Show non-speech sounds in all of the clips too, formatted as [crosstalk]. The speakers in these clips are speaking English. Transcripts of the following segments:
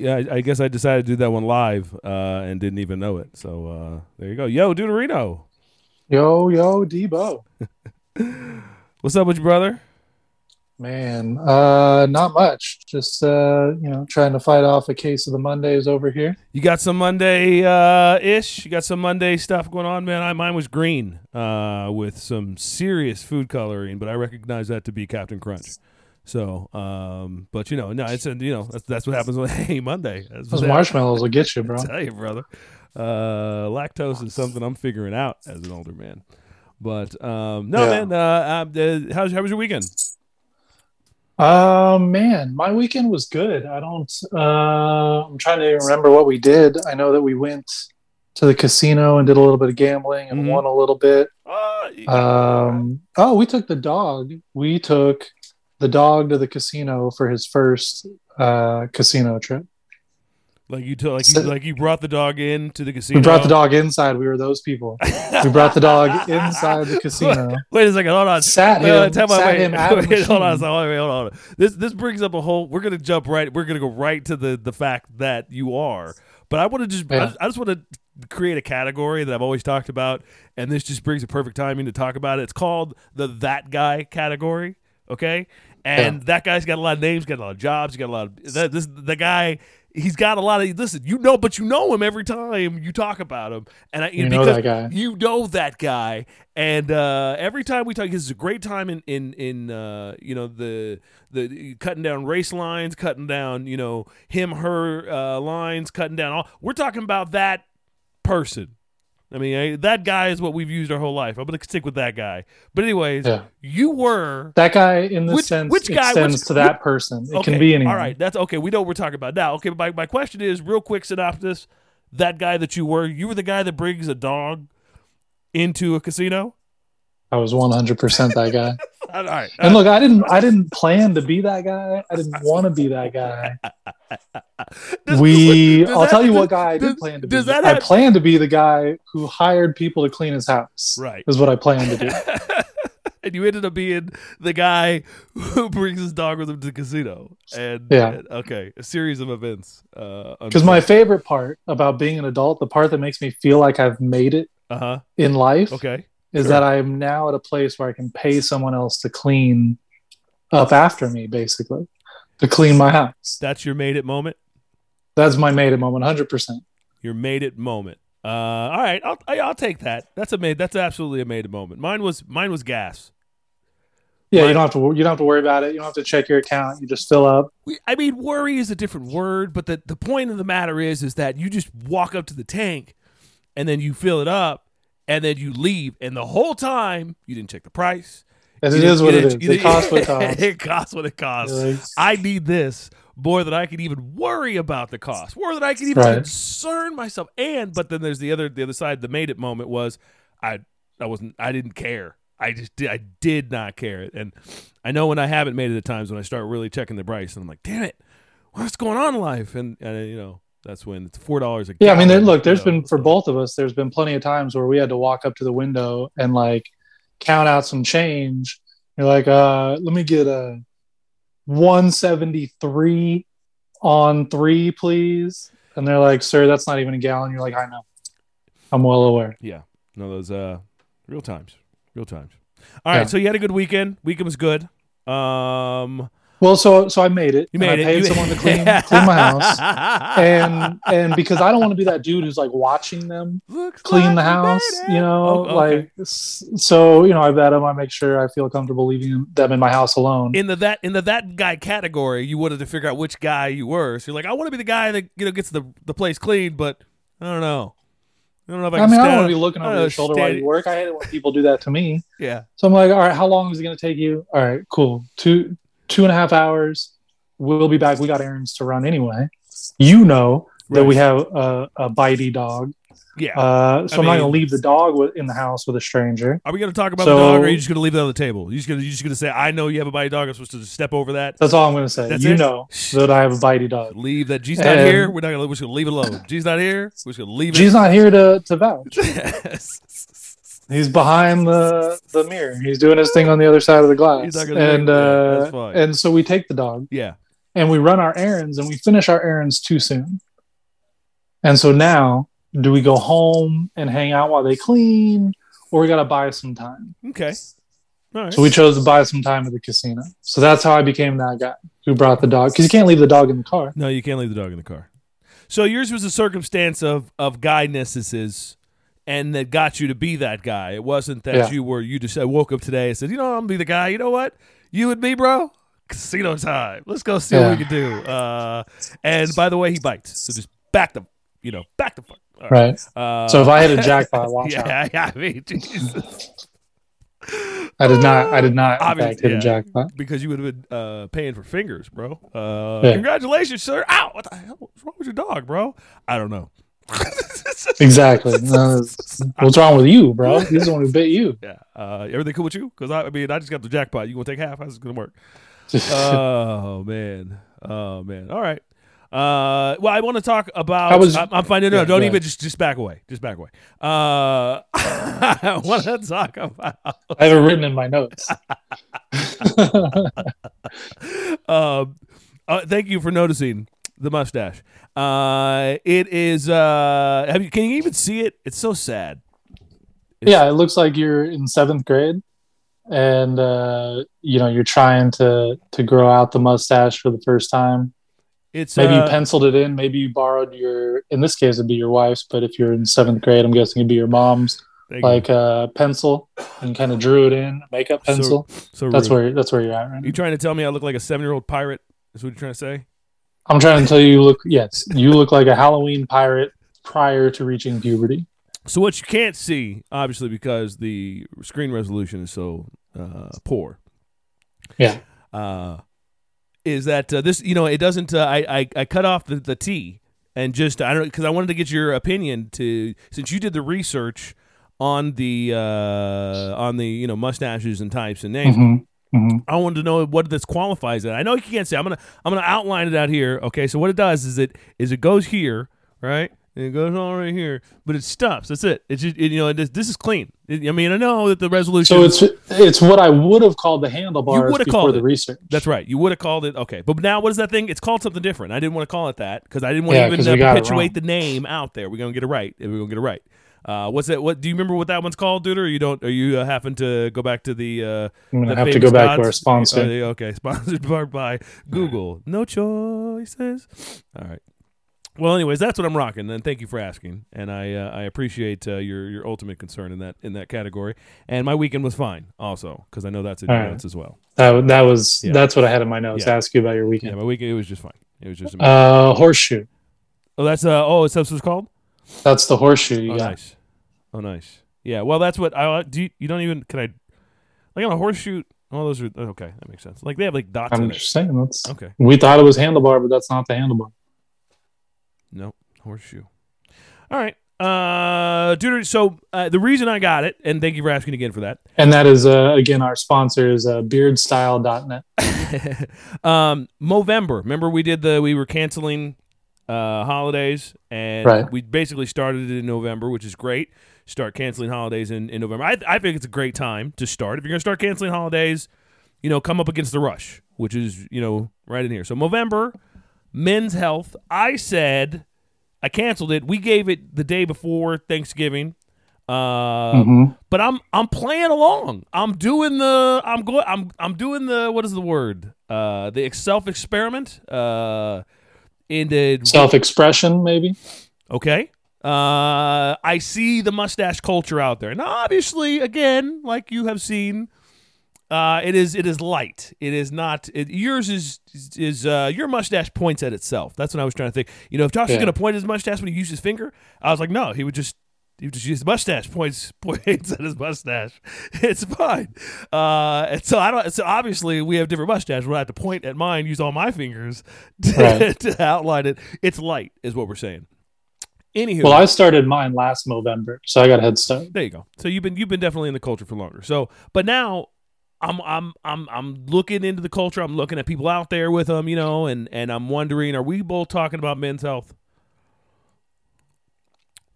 Yeah, I, I guess I decided to do that one live uh, and didn't even know it. So uh, there you go. Yo, Deuterino. Yo, yo, Debo. [laughs] What's up with you, brother? Man, uh, not much. Just uh, you know, trying to fight off a case of the Mondays over here. You got some Monday uh, ish. You got some Monday stuff going on, man. I, mine was green uh, with some serious food coloring, but I recognize that to be Captain Crunch. So, um, but you know, no, it's a, you know that's that's what happens with [laughs] Hey Monday. Those marshmallows will get you, bro. I [laughs] tell you, brother. Uh, lactose is something I'm figuring out as an older man. But um, no, Yeah. man. Uh, uh, how, how was your weekend? Uh, man, my weekend was good. I don't. Uh, I'm trying to remember what we did. I know that we went to the casino and did a little bit of gambling and Mhm. won a little bit. Uh, Um, oh, we took the dog. We took the dog to the casino for his first uh, casino trip. like you told, like you, like you brought the dog in to the casino. We brought the dog inside. We were those people. We brought the dog inside the casino. [laughs] Wait a second, hold on. Sat Wait, wait, him, tell sat wait, him at wait, hold on, wait, hold on. This this brings up a whole. We're gonna jump right. We're gonna go right to the the fact that you are. But I want to just. I, I just want to create a category that I've always talked about, and this just brings a perfect timing to talk about it. It's called the that guy category. Okay, and that guy's got a lot of names, got a lot of jobs, got a lot of that, this. The guy. He's got a lot of listen. You know, but you know him every time you talk about him, and I You know that guy. you know that guy and uh, every time we talk this is a great time in in in uh, you know the the cutting down race lines cutting down you know him her uh, lines cutting down all we're talking about that person i mean I, that guy is what we've used our whole life i'm gonna stick with that guy but anyways Yeah. you were That guy, in the Which- sense, which guy- extends which- to that person. It okay can be anyone. all right that's okay we know what we're talking about now okay my, my question is real quick synopsis that guy that you were you were the guy that brings a dog into a casino I was 100% that guy. [laughs] all right And look, I didn't. I didn't plan to be that guy. I didn't want to be that guy. [laughs] Does- We. does I'll that- tell you does- what guy I did plan to be. I planned to be the guy who hired people to clean his house. Right. Is what I plan to do. [laughs] and you ended up being the guy who brings his dog with him to the casino. And Yeah. and- okay, a series of events. Uh, Because my favorite part about being an adult, the part that makes me feel like I've made it uh huh. in life, Okay. is sure. that I am now at a place where I can pay someone else to clean up after me, basically, to clean my house. That's your made it moment. That's my made it moment, hundred percent. Your made it moment. Uh, all right, I'll I- I'll take that. That's a made. That's absolutely a made it moment. Mine was mine was gas. Yeah, Right. you don't have to. You don't have to worry about it. You don't have to check your account. You just fill up. I mean, worry is a different word, but the, the point of the matter is, is that you just walk up to the tank, and then you fill it up, and then you leave, and the whole time you didn't check the price. It is what it is. you It costs what [laughs] it costs. it costs what it costs. Like, I need this more than I can even worry about the cost, more than I can even Right. concern myself. And but then there's the other the other side. The made it moment was I I wasn't I didn't care. I just did I did not care. And I know when I haven't made it at times when I start really checking the price and I'm like, damn it, what's going on in life? And, and you know that's when it's four dollars a yeah, I mean, look, there's you know, been for so- both of us. There's been plenty of times where we had to walk up to the window and like count out some change. You're like, uh, let me get a 173 on three, please. And they're like, sir, that's not even a gallon. You're like, I know. I'm well aware. Yeah. No, those uh real times. Real times. All right, Yeah. so you had a good weekend. Weekend was good. Um Well, so so I made it. you made I it. paid You- someone to [laughs] clean clean my house. [laughs] And and because I don't want to be that dude who's like watching them Looks clean like the house, it. you know, Oh, okay. like so you know, I vet them. I make sure I feel comfortable leaving them in my house alone. in the that in the that guy category, you wanted to figure out which guy you were. So you're like, I want to be the guy that you know gets the the place clean, but I don't know. I don't know if I, I mean, I don't want to be looking I over your shoulder while you work. I hate it when people do that to me. Yeah, So I'm like, all right, how long is it going to take you? All right, cool. Two two and a half hours. We'll be back. We got errands to run anyway. You know that Right. we have a, a bitey dog. yeah. Uh, so I am not going to leave the dog with, in the house with a stranger. are we gonna talk about so- the dog, or are you just gonna leave it on the table? You just gonna you just gonna say, I know you have a bitey dog. I'm supposed to step over that. That's all I'm going to say. That's you it? know that I have a bitey dog. Leave that. G's not And- here. We're not gonna. We're just gonna leave it alone. G's not here. We're just gonna leave it. She's not here to, to vouch. [laughs] [laughs] He's behind the the mirror. He's doing his thing on the other side of the glass. He's not and uh, and so we take the dog Yeah. and we run our errands and we finish our errands too soon. And so now, do we go home and hang out while they clean, or we gotta buy some time? Okay. Right. So we chose to buy some time at the casino. So that's how I became that guy who brought the dog because you can't leave the dog in the car. No, you can't leave the dog in the car. So yours was a circumstance of of guy necessities, and that got you to be that guy. It wasn't that Yeah. you were you just I woke up today and said, you know, I'm gonna be the guy. You know what? You and me, bro. Casino time. Let's go see what we can do. Uh, and by the way, he bites. So just back the, you know, back the fuck. All Right. Uh, So if I hit a [laughs] jackpot, watch out. yeah, [laughs] yeah, I mean, Jesus. I did not. I did not. In fact, hit yeah. a jackpot. because you would have been uh, paying for fingers, bro. Uh, Yeah. Congratulations, sir. Ow! What the hell? What's wrong with your dog, bro? I don't know. [laughs] Exactly. No, [laughs] what's wrong with you, bro? He's the one who bit you. [laughs] Yeah. Uh, everything cool with you? Because I, I mean, I just got the jackpot. You gonna take half? How's it gonna work? oh man. Oh man. All right. Uh, well, I want to talk about. How was- I'm, I'm fine. No, no, Yeah, don't even. ahead. Just, just back away. Just back away. Uh, I want to talk about. I have it written in my notes. um, uh, thank you for noticing the mustache. Uh, it is. Uh, have you? Can you even see it? It's so sad. yeah, it looks like you're in seventh grade, and uh, you know you're trying to to grow out the mustache for the first time. It's Maybe uh, you penciled it in. Maybe you borrowed your. In this case, it'd be your wife's. But if you're in seventh grade, I'm guessing it'd be your mom's. you. Like a pencil, and kind of drew it in makeup pencil. so that's rude. where that's where you're at right now. You trying to tell me I look like a seven year old pirate? Is what you're trying to say? I'm trying to tell you, you look yes, you look like a Halloween pirate prior to reaching puberty. So what you can't see, obviously, because the screen resolution is so uh, poor. Yeah. Uh, is that uh, this? You know, it doesn't. Uh, I, I I cut off the the T and just I don't because I wanted to get your opinion to since you did the research on the uh, on the you know mustaches and types and names. Mhm. Mhm. I wanted to know what this qualifies at. I know you can't say. I'm gonna I'm gonna outline it out here. Okay, so what it does is it is it goes here, right? And it goes all right here, but it stops. That's it. It's just it, you know it, this is clean. It- I mean, I know that the resolution. So it's it's what I would have called the handlebars before called the research. that's right. You would have called it okay, but now what is that thing? It's called something different. I didn't want to call it that because I didn't want Yeah, to even uh, perpetuate the name out there. We're gonna get it right. We're gonna get it right. Uh, what's that? What do you remember what that one's called, dude? Or you don't? Are you uh, having to go back to the? Uh, I'm gonna have to go back to our sponsor. They- okay, [laughs] sponsored by- by Google. No choices. All right. Well, anyways, that's what I'm rocking, and thank you for asking, and I uh, I appreciate uh, your your ultimate concern in that in that category. And my weekend was fine, also, because I know that's in your right. notes as well. That that was Yeah. that's what I had in my notes. Yeah. to Ask you about your Yeah, weekend. my weekend it was just fine. It was just amazing. Uh, horseshoe. oh, that's uh oh, is that what it's called? That's the horseshoe oh, got. nice. Oh, nice. Yeah. Well, that's what I do. You, you don't even can I like on a horseshoe. All those are okay. That makes sense. Like they have like dots I'm in it. just saying that's. Okay. We thought it was handlebar, but that's not the handlebar. No horseshoe. All right, uh, dude. So uh, the reason I got it, and thank you for asking again for that. And that is uh, again our sponsor is uh, beardstyle.net. [laughs] um, Movember. Remember we did the we were canceling uh, holidays, and Right. we basically started it in November, which is great. Start canceling holidays in, in November. I, I think it's a great time to start. If you're gonna start canceling holidays, you know, come up against the rush, which is you know right in here. So November, Men's Health. I said I canceled it. We gave it the day before Thanksgiving. Uh, Mhm. but I'm I'm playing along. I'm doing the I'm going I'm I'm doing the what is the word? Uh the self experiment. Uh in the Self-expression, maybe. okay. Uh I see the mustache culture out there. Now obviously again, like you have seen, uh it is it is light. It is not it, yours is is uh your mustache points at itself. That's what I was trying to think. You know, if Josh was Yeah. gonna point his mustache when he used his finger, I was like, no, he would just would just use mustache points [laughs] points at his mustache. It's fine. Uh, and so I don't. So obviously we have different mustaches. I have to point at mine, use all my fingers [laughs] to, Right. to outline it. It's light, is what we're saying. Anywho, Well, I started mine last November, so I got a head start. there you go. So you've been you've been definitely in the culture for longer. So, but now I'm I'm I'm I'm looking into the culture. I'm looking at people out there with them, you know, and and I'm wondering, are we both talking about men's health?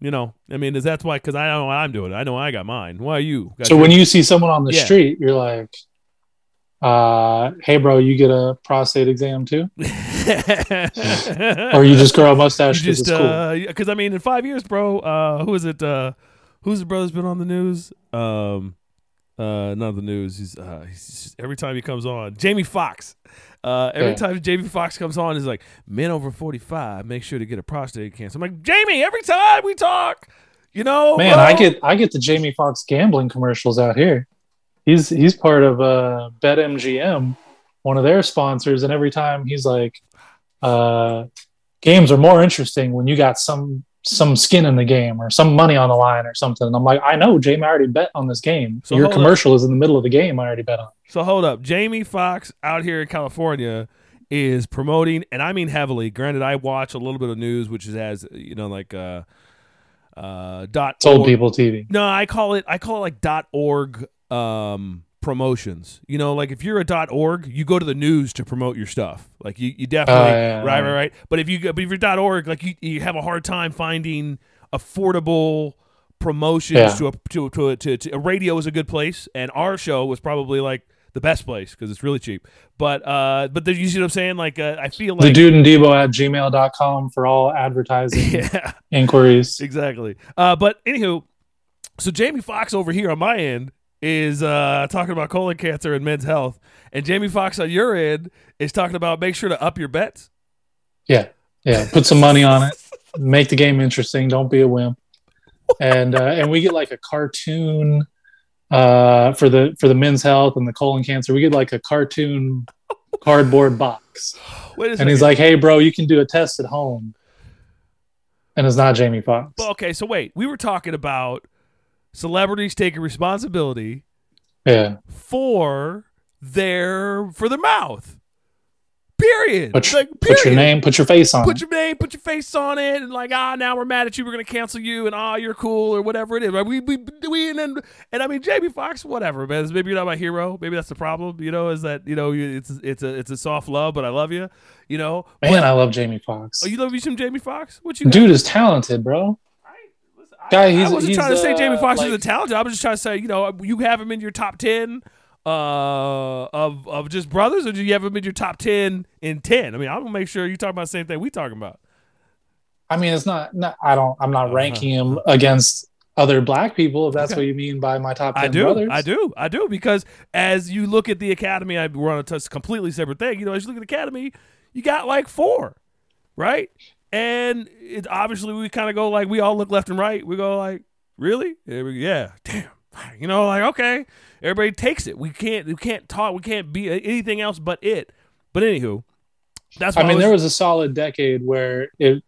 You know, I mean, is that's why? Because I know I'm doing it. I know I got mine. Why you? Got So when you see someone on the Yeah. street, you're like, uh, "Hey, bro, you get a prostate exam too, [laughs] or you just grow a mustache because it's cool?" because I mean, in five years, bro. Uh, who is it? Uh, who's the brother's been on the news? Um, uh, not the news. He's uh, he's just, every time he comes on, Jamie Foxx. Uh, every Yeah. time Jamie Foxx comes on, he's like, "Men over forty five, make sure to get a prostate cancer." I'm like, Jamie, every time we talk, you know, Man, bro. I get I get the Jamie Foxx gambling commercials out here. He's he's part of uh, BetMGM, one of their sponsors, and every time he's like, uh, "Games are more interesting when you got some some skin in the game or some money on the line or something." And I'm like, "I know, Jamie. I already bet on this game. So Your hold up. commercial is in the middle of the game. I already bet on." So hold up, Jamie Foxx out here in California is promoting, and I mean heavily. Granted, I watch a little bit of news, which is has you know like uh, uh dot It's old people TV. No, I call it I call it like dot org um promotions. You know, like if you're a dot org, you go to the news to promote your stuff. Like you, you definitely Oh, yeah, right, right, right. But if you go- but if you're dot org, like you, you have a hard time finding affordable promotions Yeah. to, a, to to to to a radio is a good place, and our show was probably like the best place because it's really cheap. But uh, but then you see what I'm saying? Like uh, I feel like The dude and Debo at gmail.com for all advertising [laughs] yeah. inquiries. exactly. Uh, but anywho, so Jamie Foxx over here on my end is uh, talking about colon cancer and men's health, and Jamie Foxx on your end is talking about make sure to up your bets. Yeah, yeah. Put some money on it. Make the game interesting. Don't be a wimp. And uh, and we get like a cartoon uh, for the for the men's health and the colon cancer. We get like a cartoon cardboard box, [sighs] and he's like, "Hey, bro, you can do a test at home." And it's not Jamie Foxx. Well, okay, so wait, we were talking about celebrities taking responsibility Yeah, for their for their mouth. Period. put, like, put your name, put your face on. put it. your name, put your face on it, and like, ah, now we're mad at you. We're gonna cancel you, and ah, you're cool, or whatever it is. Right? We we we and then and I mean, Jamie Foxx, whatever, man. Maybe you're not my hero. Maybe that's the problem. You know, is that you know it's it's a it's a soft love, but I love you. You know, Man, I love Jamie Foxx. oh, you love you some Jamie Foxx? What you got? Dude is talented, bro. I, listen, I- Guy, I, he's- wasn't he's, trying to say uh, Jamie Foxx is a like- talented. I was just trying to say, you know, you have him in your top ten uh, of of just brothers, or do you have him in your top ten in ten? I mean, I'm gonna make sure you talking about the same thing we talking about. I mean, it's not. not I don't. I'm not Uh-huh. ranking him against other black people. If that's Okay. what you mean by my top ten I do, brothers. I do, I do, because as you look at the academy, I, we're on a t- completely separate thing. You know, as you look at the academy, you got like four, right? And it obviously we kind of go like we all look left and right. We go like, really? Yeah, damn. You know, like okay, everybody takes it. We can't, we can't talk. We can't be uh, anything else but it. But anywho, that's. I mean, was- there was a solid decade where it,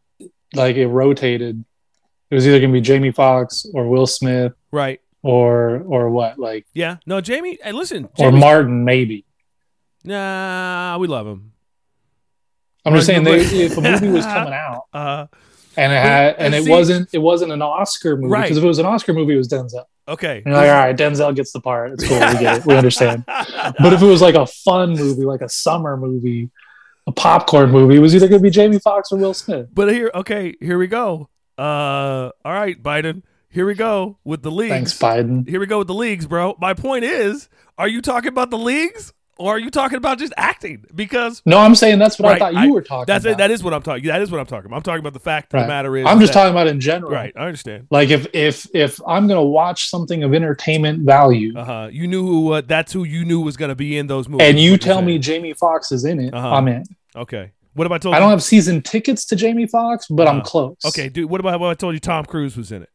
like, it rotated. It was either gonna be Jamie Foxx or Will Smith right. or or what, like, Yeah. No, Jamie. And listen, or Martin maybe. nah, we love him. I'm just saying, they, if a movie was [laughs] coming out Uh, and it had and it see- wasn't it wasn't an Oscar movie Right. because if it was an Oscar movie, it was Denzel. okay. And you're like, all right, Denzel gets the part. It's cool. We get it. We understand. But if it was like a fun movie, like a summer movie, a popcorn movie, it was either going to be Jamie Foxx or Will Smith. But here, okay, here we go. Uh, all right, Biden. Here we go with the leagues. Thanks, Biden. Here we go with the leagues, bro. My point is, are you talking about the leagues or are you talking about just acting? Because No, I'm saying that's what Right, I thought you I- were talking that's about. That is what I'm talking. That is what I'm talking about. I'm talking about the fact of Right. the matter is. I'm just that- talking about in general. Right, I understand. Like if if if I'm going to watch something of entertainment value Uh huh. You knew who. Uh, that's who you knew was going to be in those movies. and you tell me Jamie Foxx is in it, Uh-huh. I'm in. Okay. What if I told I don't have season tickets to Jamie Foxx, but I'm Uh-huh. close. okay, dude. What about what I told you? Tom Cruise was in it.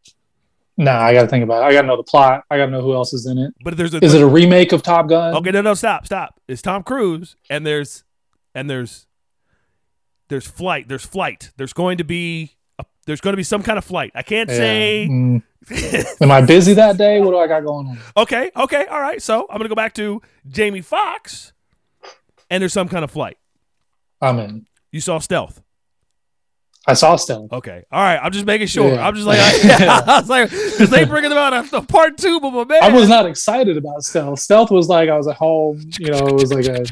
Nah, I got to think about it. I got to know the plot. I got to know who else is in it. But there's a. Is it a remake of Top Gun? Okay, no, no, stop, stop. It's Tom Cruise, and there's, and there's, there's flight. There's flight. There's going to be, a, there's going to be some kind of flight. I can't Yeah. say. Mm. [laughs] Am I busy that day? What do I got going on? okay, okay, all right. So I'm gonna go back to Jamie Foxx, and there's some kind of flight. I'm in. You saw Stealth. I saw Stealth. Okay, all right. I'm just making sure. Yeah. I'm just like, [laughs] I, [laughs] was like, because they bringing them out a, a part two, but my man. I was not excited about Stealth. Stealth was like I was at home, you know, it was like a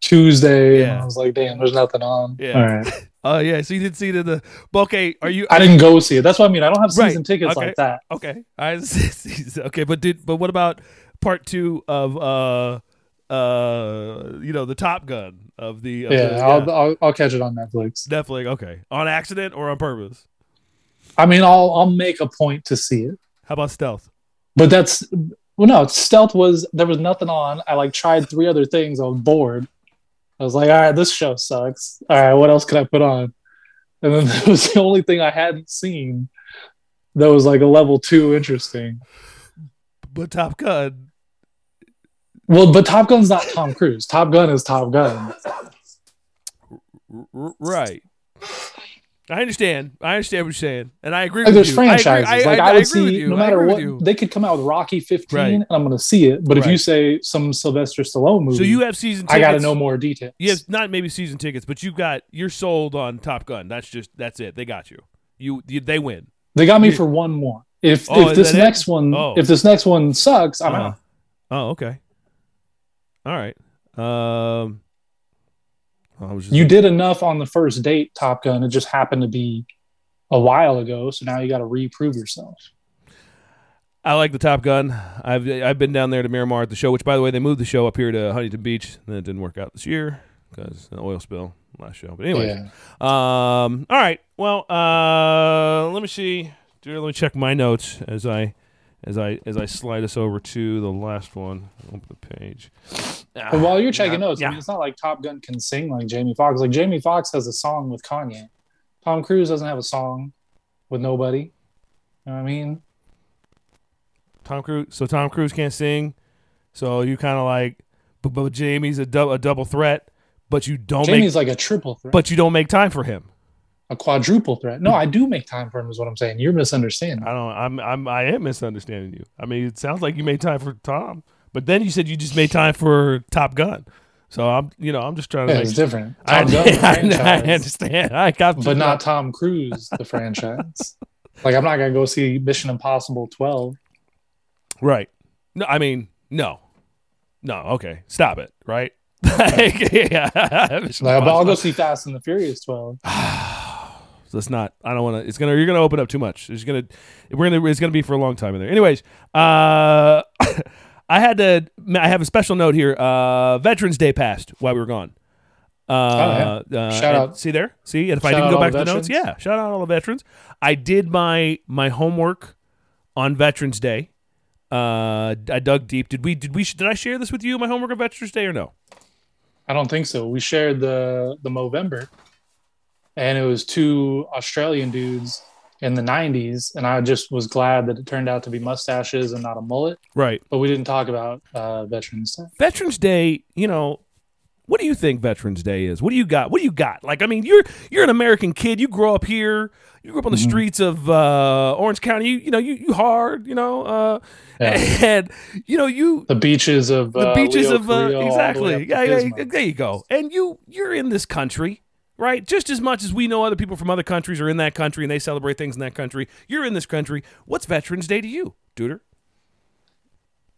Tuesday, and I was like, damn, there's nothing on. Yeah. All right. [laughs] Oh yeah, so you didn't see the, the okay. Are you I didn't go see it. That's what I mean. I don't have Right. season tickets Okay. like that. okay? I okay, but did but what about part two of uh uh you know the Top Gun of the of Yeah, the, I'll, I'll I'll catch it on Netflix. definitely okay on accident or on purpose. I mean, I'll I'll make a point to see it. How about Stealth? But that's well, no. Stealth was there was nothing on. I like tried three other things. I was bored. I was like, all right, this show sucks. All right, what else can I put on? And then [laughs] that was the only thing I hadn't seen that was like a level two interesting. But Top Gun. Well, but Top Gun's not Tom Cruise. Top Gun is Top Gun. Right. I understand. I understand what you're saying, and I agree Like with there's you. I agree- franchises. I, like I, I, I would agree see no matter what they could come out with Rocky 15 Right. and I'm going to see it. But if you say some Sylvester Stallone movie, So you have season. I Tickets. got to know more details. Have not maybe season tickets, but you've got you're sold on Top Gun. That's just that's it. They got you. You, you they win. They got me for one more. If Oh, if this that it? next one Oh. if this next one sucks, I'm Uh, out. Oh, okay. All right. Um, I was just You did enough on the first date, Top Gun. It just happened to be a while ago, so now you got to reprove yourself. I like the Top Gun. I've I've been down there to Miramar at the show, which by the way they moved the show up here to Huntington Beach. And it didn't work out this year because an oil spill last show. But anyway, Yeah. um, all right. Well, uh, let me see. Let me check my notes as I as I as I slide us over to the last one. Open the page. But while you're checking notes, yeah. I mean, it's not like Top Gun can sing like Jamie Foxx. Like Jamie Foxx has a song with Kanye. Tom Cruise doesn't have a song with nobody. You know what I mean? Tom Cruise. So Tom Cruise can't sing. So you kind of like, but, but Jamie's a, dou- a double threat, but you don't Jamie's make, like a triple threat, but you don't make time for him. A quadruple threat. No, hmm. I do make time for him. Is what I'm saying. You're misunderstanding. I don't. I'm. I'm. I am misunderstanding you. I mean, it sounds like you made time for Tom, but then you said you just made time for Top Gun. So I'm. You know, I'm just trying to. Yeah, make it's sure- different. I, Top Gun, [laughs] I, I understand. I got, but not Tom Cruise, the franchise. [laughs] Like I'm not gonna go see Mission Impossible 12. right. No, I mean, no, no. Okay, stop it. Right. [laughs] Like, yeah. Like, but I'll go see Fast and the Furious 12. [sighs] [sighs] [sighs] So it's not. I don't want to. It's gonna. You're gonna open up too much. It's gonna. We're gonna. It's gonna be for a long time in there. Anyways, uh, [coughs] I had to. I have a special note here. Uh, Veterans Day passed while we were gone. Uh, uh, Shout and- out. See there. See, and if I didn't go back to the notes, yeah. Shout out all the veterans. I did my my homework on Veterans Day. Uh, I dug deep. Did we? Did we? Did I share this with you? My homework on Veterans Day or no? I don't think so. We shared the the Movember, and it was two Australian dudes in the 90s, and I just was glad that it turned out to be mustaches and not a mullet. Right. But we didn't talk about uh, Veterans Day. Veterans Day, you know, what do you think Veterans Day is? What do you got? What do you got? Like, I mean, you're you're an American kid. You grow up here. You grew up on the Mhm. streets of uh, Orange County. You you know you you hard. You know, uh, Yeah. [laughs] and you know you The beaches of the uh, beaches Leo of uh, Carrillo all the exactly. Yeah, yeah, there you go. And you you're in this country. Right, just as much as we know other people from other countries are in that country and they celebrate things in that country, you're in this country. What's Veterans Day to you, Duder?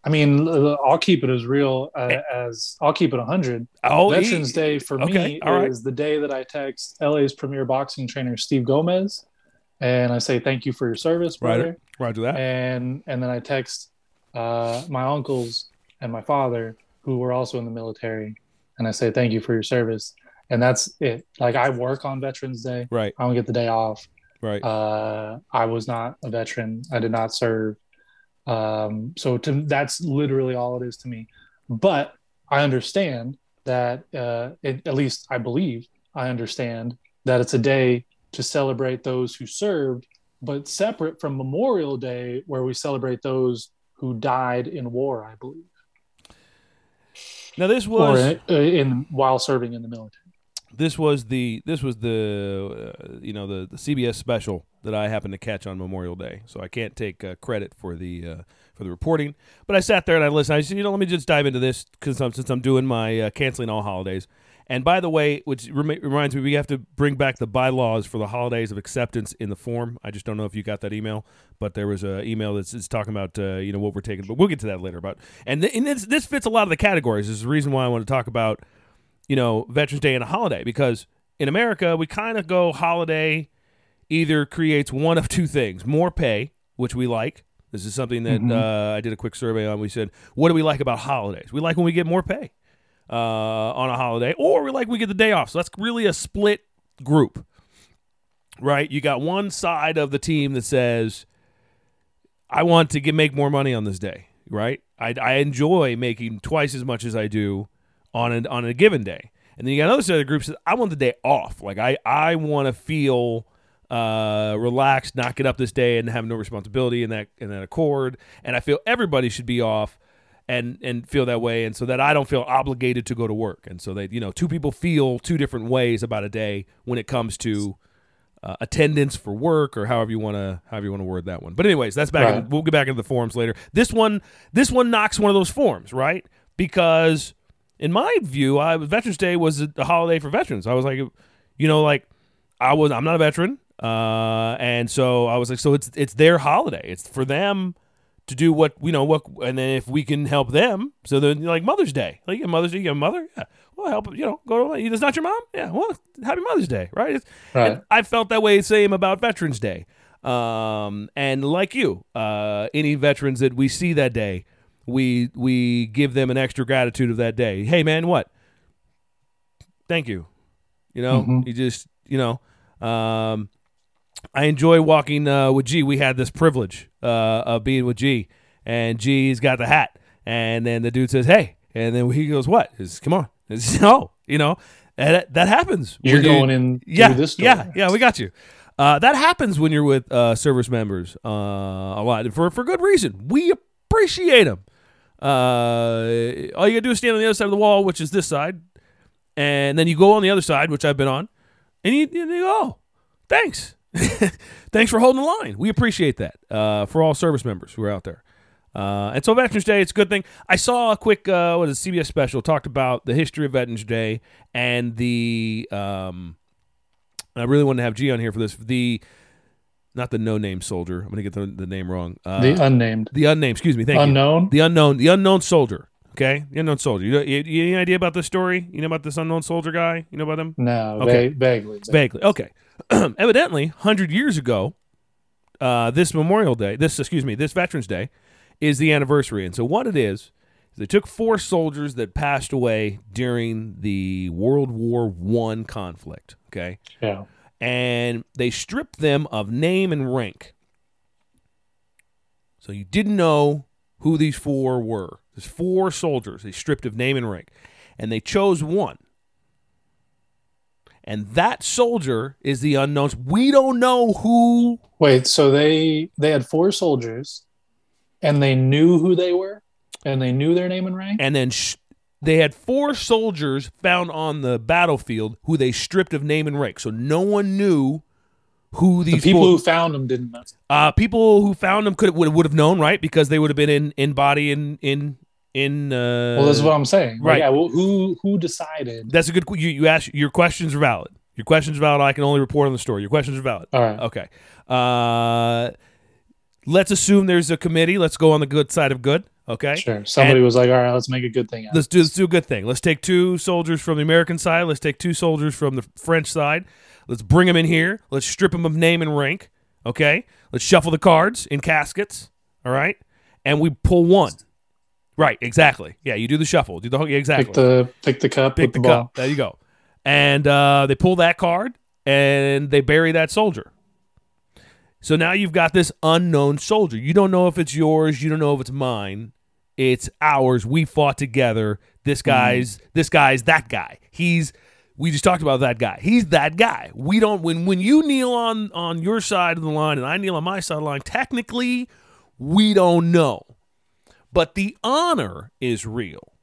I mean, I'll keep it as real uh, as I'll keep it 100. Oh, Veterans Day for okay, me right. is the day that I text LA's premier boxing trainer Steve Gomez, and I say thank you for your service, Right. brother. Roger that. And and then I text uh, my uncles and my father who were also in the military, and I say thank you for your service. And that's it. Like I work on Veterans Day. Right, I don't get the day off. right. Uh, I was not a veteran. I did not serve. Um, so to, that's literally all it is to me. But I understand that, uh, it, at least I believe I understand that it's a day to celebrate those who served, but separate from Memorial Day, where we celebrate those who died in war. I believe, now this or was in, uh, in while serving in the military. This was the this was the uh, you know the, the CBS special that I happened to catch on Memorial Day, so I can't take uh, credit for the uh, for the reporting. But I sat there and I listened. I said, you know, let me just dive into this because since I'm doing my uh, canceling all holidays. And by the way, which remi- reminds me, we have to bring back the bylaws for the holidays of acceptance in the form. I just don't know if you got that email, but there was an email that's, that's talking about uh, you know what we're taking. But we'll get to that later. But and, th- and this this fits a lot of the categories. This is the reason why I want to talk about you know Veterans Day and a holiday because in America, we kind of go holiday either creates one of two things more pay, which we like. This is something that Mhm. uh, I did a quick survey on. We said, what do we like about holidays? We like when we get more pay uh, on a holiday, or we like when we get the day off. So that's really a split group, right? You got one side of the team that says, I want to get make more money on this day, right? I, I enjoy making twice as much as I do on a, on a given day. And then you got another set of groups that I want the day off. Like I, I want to feel uh, relaxed, not get up this day and have no responsibility in that in that accord. And I feel everybody should be off and and feel that way, and so that I don't feel obligated to go to work. And so that you know, two people feel two different ways about a day when it comes to uh, attendance for work or however you want to however you want to word that one. But anyways, that's back. Right. we'll get back into the forums later. This one this one knocks one of those forms, right? Because in my view, I Veterans Day was a, holiday for veterans. I was like, you know, like I was I'm not a veteran, uh, and so I was like, so it's it's their holiday. It's for them to do what you know what, and then if we can help them, so then like Mother's Day, like Mother's Day, you have a mother, yeah, well help you know go to it's not your mom, yeah, well happy Mother's Day, right? It's, Right. and I felt that way same about Veterans Day. Um, and like you, uh, any veterans that we see that day, we we give them an extra gratitude of that day. Hey man, what? Thank you. You know, Mhm. you just you know, um, I enjoy walking uh, with G. We had this privilege uh, of being with G, and G's got the hat, and then the dude says, "Hey," and then he goes, "What?" "What? Is come on?" It's, [laughs] no, you know, and that, that happens. You're you- going in yeah, this door. yeah, yeah. We got you. Uh, that happens when you're with uh, service members uh, a lot, for for good reason. We appreciate them. Uh, all you gotta do is stand on the other side of the wall, which is this side, and then you go on the other side, which I've been on, and you, and you go, oh, thanks, [laughs] thanks for holding the line. We appreciate that uh, for all service members who are out there. Uh, and so Veterans Day, it's a good thing. I saw a quick uh, what is it, CBS special talked about the history of Veterans Day and the um, I really wanted to have G on here for this. The not the no name soldier. I'm gonna get the, the name wrong. Uh, the unnamed, the unnamed. Excuse me. Thank you. unknown. The unknown. The unknown soldier. Okay, the unknown soldier. You, know, you, you any idea about this story? You know about this unknown soldier guy? You know about him? No, Okay. va- vaguely. Vaguely. Okay. [clears throat] Evidently, hundred years ago, uh, this Memorial Day, this excuse me, this Veterans Day, is the anniversary. And so what it is, is they took four soldiers that passed away during the World War One conflict. Okay, Yeah. And they stripped them of name and rank. So you didn't know who these four were. There's four soldiers they stripped of name and rank, and they chose one. And that soldier is the unknown. We don't know who. Wait, so they they had four soldiers, and they knew who they were, and they knew their name and rank. And then sh- they had four soldiers found on the battlefield who they stripped of name and rank. So no one knew who The these people four- who found them didn't know. Uh, people who found them could would would have known, right? Because they would have been in in body in in in. Uh, Well, that's what I'm saying. Like, right. yeah. Well, who who decided? that's a good. You you ask your questions are valid. Your questions are valid. I can only report on the story. Your questions are valid. All right. Okay. Uh, let's assume there's a committee. Let's go on the good side of good. Okay. Sure. Somebody was like, "All right, let's make a good thing out." Let's do let's do a good thing. Let's take two soldiers from the American side. Let's take two soldiers from the French side. Let's bring them in here. Let's strip them of name and rank. Okay. Let's shuffle the cards in caskets. All right. And we pull one. Right. Exactly. Yeah. You do the shuffle. Do the whole. Yeah, exactly. Pick the pick the cup. Pick the the, ball. cup. There you go. And uh, they pull that card and they bury that soldier. So now you've got this unknown soldier. You don't know if it's yours. You don't know if it's mine. It's ours. We fought together. This hmm. guy's this guy's that guy. He's we just talked about that guy. He's that guy. We don't when when you kneel on on your side of the line and I kneel on my side of the line, technically we don't know. But the honor is real.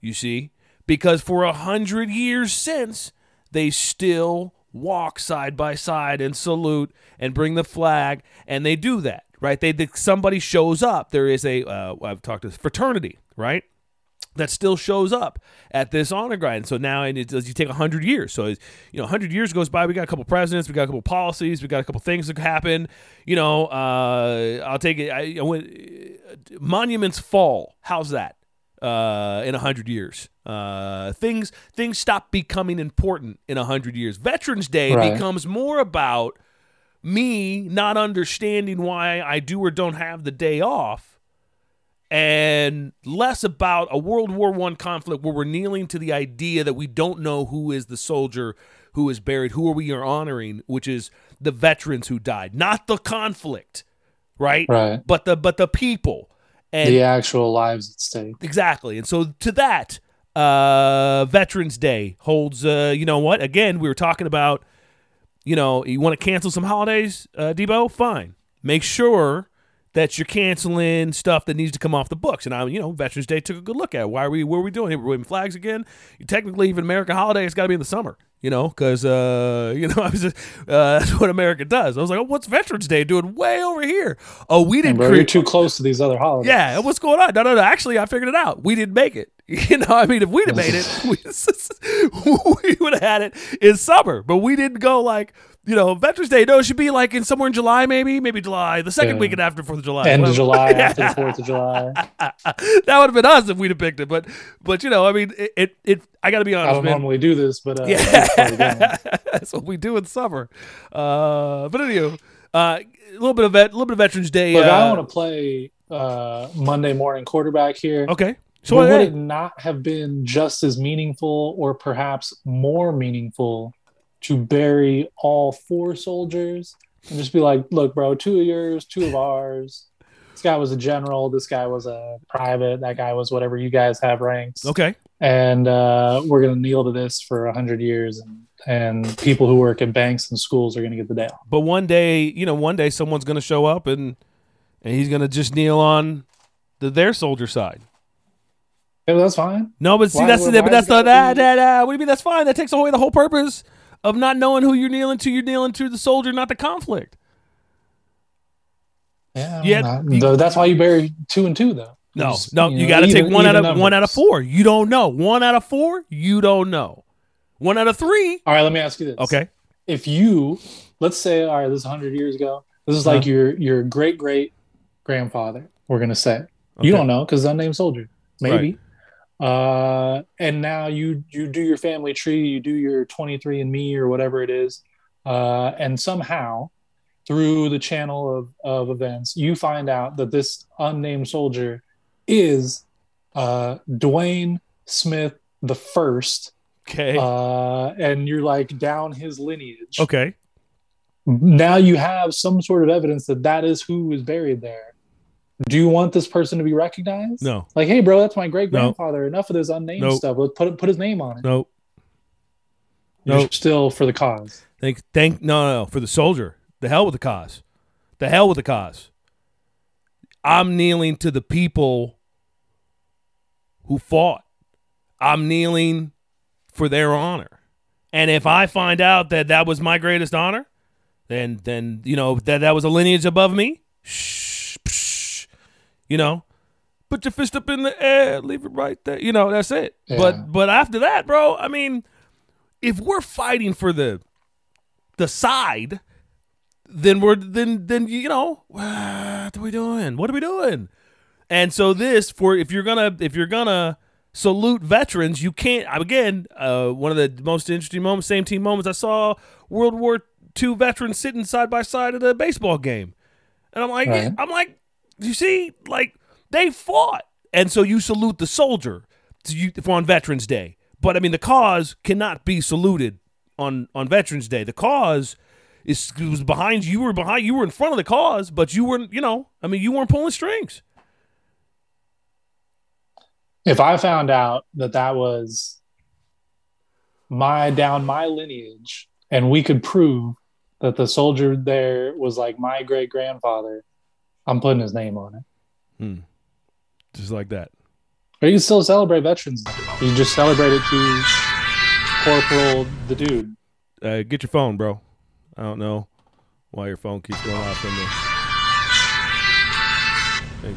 You see? Because for a hundred years since, they still walk side by side and salute and bring the flag, and they do that, right? They, they somebody shows up. There is a uh, I've talked to fraternity, right? That still shows up at this honor grind. So now and it does you take hundred years. So you know, hundred years goes by. We got a couple presidents. We got a couple policies. We got a couple things that happen. You know, uh, I'll take it. I, I went, monuments fall. How's that? uh, in a hundred years. Uh, things things stop becoming important in a hundred years. Veterans Day Right. becomes more about me not understanding why I do or don't have the day off, and less about a World War One conflict where we're kneeling to the idea that we don't know who is the soldier who is buried, who are we are honoring, which is the veterans who died, not the conflict, right? Right. But the but the people. And the actual lives at stake. Exactly. And so to that, uh, Veterans Day holds, uh, you know what? Again, we were talking about, you know, you want to cancel some holidays, uh, Debo? Fine. Make sure that you're canceling stuff that needs to come off the books. And I, you know, Veterans Day took a good look at it. why are we, what are we doing? We're waving flags again. Technically, even American holiday, it's got to be in the summer. You know, because uh, [laughs] you know, I was just, uh, that's what America does. I was like, oh, what's Veterans Day doing way over here? Oh, we didn't Bro, create. you're too close to these other holidays. Yeah, what's going on? No, no, no. Actually, I figured it out. We didn't make it. [laughs] You know, I mean, if we'd have made it, [laughs] we, we would have had it in summer. But we didn't go like, you know, Veterans Day. No, it should be like in somewhere in July, maybe, maybe July, the second Yeah. weekend after Fourth of July. End of July [laughs] after the Fourth of July. [laughs] that would have been us if we'd have picked it. But, but you know, I mean, it, it. it I got to be honest. I don't man. normally do this, but uh, Yeah, it's fun [laughs] again. that's what we do in summer. Uh, but anyway, uh, a little bit of vet, a little bit of Veterans Day. Look, uh, I want to play uh, Monday morning quarterback here. Okay, so would it not have been just as meaningful, or perhaps more meaningful, to bury all four soldiers and just be like, "Look, bro, two of yours, two of ours. This guy was a general. This guy was a private. That guy was whatever you guys have ranks. okay, And uh, we're gonna kneel to this for a hundred years, and and people who work at banks and schools are gonna get the day off. but one day, you know, one day someone's going to show up and and he's going to just kneel on the their soldier side. Yeah, that's fine. No, but see, Why- that's the, why but that's the that, that uh, what do you mean? That's fine. That takes away the whole purpose of not knowing who you're kneeling to. You're kneeling to the soldier, not the conflict. Yeah, Yeah, not- that's why you bury two and two, though. No, Just, no, you you, got to take one out of one out of four. You don't know. One out of four, you don't know. One out of three, All right, let me ask you this. okay. If you, let's say, all right, this is 100 years ago. This is like Uh-huh. your your great great grandfather. We're gonna say okay. you don't know because unnamed soldier, maybe. Uh, and now you you do your family tree, you do your 23 and Me or whatever it is, uh, and somehow through the channel of of events, you find out that this unnamed soldier is uh, Dwayne Smith the first Okay. uh, and you're like down his lineage. okay. Now you have some sort of evidence that that is who is buried there. Do you want this person to be recognized? No. Like, hey, bro, that's my great grandfather. Enough of this unnamed Nope. stuff. Let's put put his name on it. Nope. You're Nope. still for the cause. Thank. Thank. No. No. no. For the soldier. The hell with the cause. The hell with the cause. I'm kneeling to the people who fought. I'm kneeling for their honor. And if I find out that that was my greatest honor, then then you know that that was a lineage above me. Shh, you know, put your fist up in the air, leave it right there. You know, that's it. Yeah. But but after that, bro, I mean, if we're fighting for the the side, then we're then then you know what are we doing? What are we doing? And so this for if you're gonna if you're gonna salute veterans, you can't. Again, uh, one of the most interesting moments, same team moments. I saw World War II veterans sitting side by side at a baseball game, and I'm like, Right. I'm like, you see, like they fought, and so you salute the soldier you on Veterans Day. But I mean, the cause cannot be saluted on on Veterans Day. The cause is was behind you. You were behind. You were in front of the cause, but you weren't. You know, I mean, you weren't pulling strings. If I found out that that was my down my lineage, and we could prove that the soldier there was like my great grandfather, I'm putting his name on it. Hmm. Just like that. Or you can still celebrate Veterans Day. You just celebrate it to Corporal the dude. Uh, get your phone, bro. I don't know why your phone keeps going off in there. Hey,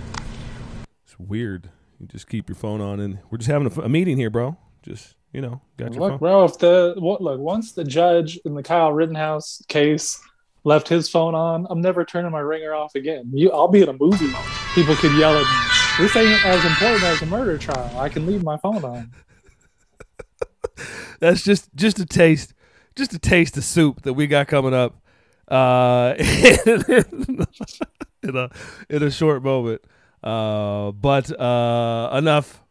it's weird. You just keep your phone on, and we're just having a, a meeting here, bro. Just you know, got your Look, phone. bro, if the what look once the judge in the Kyle Rittenhouse case left his phone on, I'm never turning my ringer off again. You, I'll be in a movie. People could yell at me. this ain't as important as a murder trial. I can leave my phone on. [laughs] That's just just a taste, just a taste of soup that we got coming up. Uh, [laughs] in a in a short moment. Uh, but uh, enough,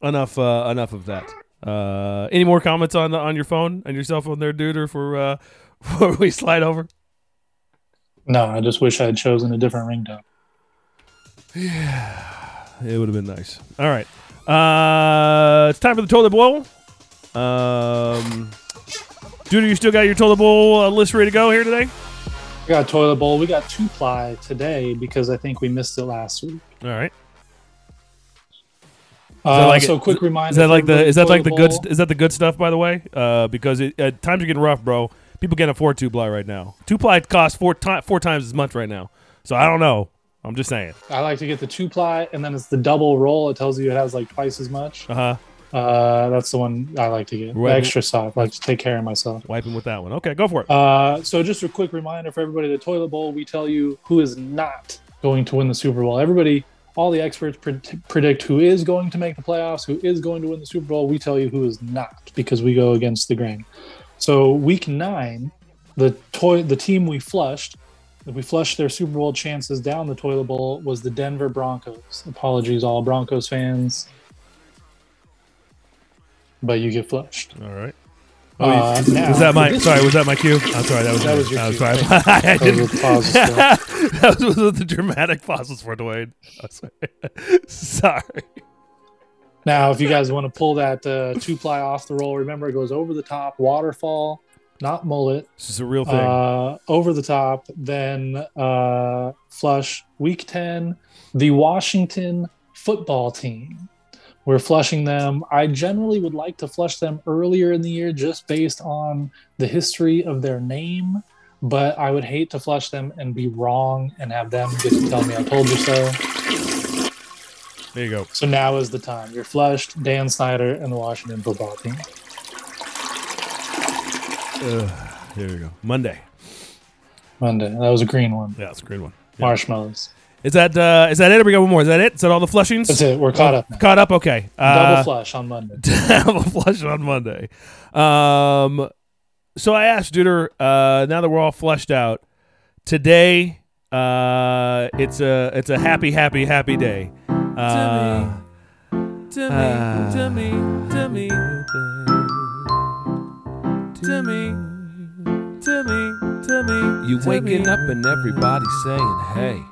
enough, uh, enough of that. Uh, any more comments on the, on your phone on your cell phone there, dude, or for uh, before we slide over? No, I just wish I had chosen a different ringtone. Yeah, it would have been nice. All right. Uh, it's time for the toilet bowl. Um, dude, you still got your toilet bowl uh, list ready to go here today? We got toilet bowl. We got two ply today because I think we missed it last week. All right. Uh, like so it- quick reminder. Is that like the is that like the good bowl- is that the good stuff by the way? Uh, because it, uh, times are getting rough, bro. People can't afford two ply right now. Two ply costs four ti- four times as much right now. So I don't know. I'm just saying. I like to get the two ply, and then it's the double roll. It tells you it has like twice as much. Uh huh. Uh, that's the one I like to get. The extra soft. I like to take care of myself. Wiping with that one. Okay, go for it. Uh, so just a quick reminder for everybody: the toilet bowl. We tell you who is not going to win the Super Bowl. Everybody, all the experts pre- predict who is going to make the playoffs, who is going to win the Super Bowl. We tell you who is not because we go against the grain. So week nine, the toy, the team we flushed, we flushed their Super Bowl chances down the toilet bowl was the Denver Broncos. Apologies, all Broncos fans, but you get flushed. All right. Uh, now, was that my sorry? Was that my cue? I'm sorry. That was That was your I'm sorry. [laughs] I That was didn't. what the pause is for. [laughs] that was with the dramatic pauses for Dwayne. I'm sorry. [laughs] sorry. Now, if you guys want to pull that uh, two ply off the roll, remember it goes over the top, waterfall, not mullet, This is a real thing. uh, over the top, then uh, flush. Week 10, the Washington football team. We're flushing them. I generally would like to flush them earlier in the year just based on the history of their name, but I would hate to flush them and be wrong and have them just tell me I told you so. There you go. So now is the time. You're flushed, Dan Snyder and the Washington football team. Ugh, there you go. Monday. Monday. That was a green one. Yeah, it's a green one. Yeah. Marshmallows. Is that uh, is that it? Or we got one more. Is that it? Is that all the flushings? That's it. We're caught up now. Caught up. Okay. Double Uh, flush on Monday. [laughs] double flush on Monday. Um, so I asked Duder. Uh, now that we're all flushed out, today, uh, it's a it's a happy, happy, happy day. Uh, to me, to me, to me, to me, to me, to me. You waking up and everybody saying, hey,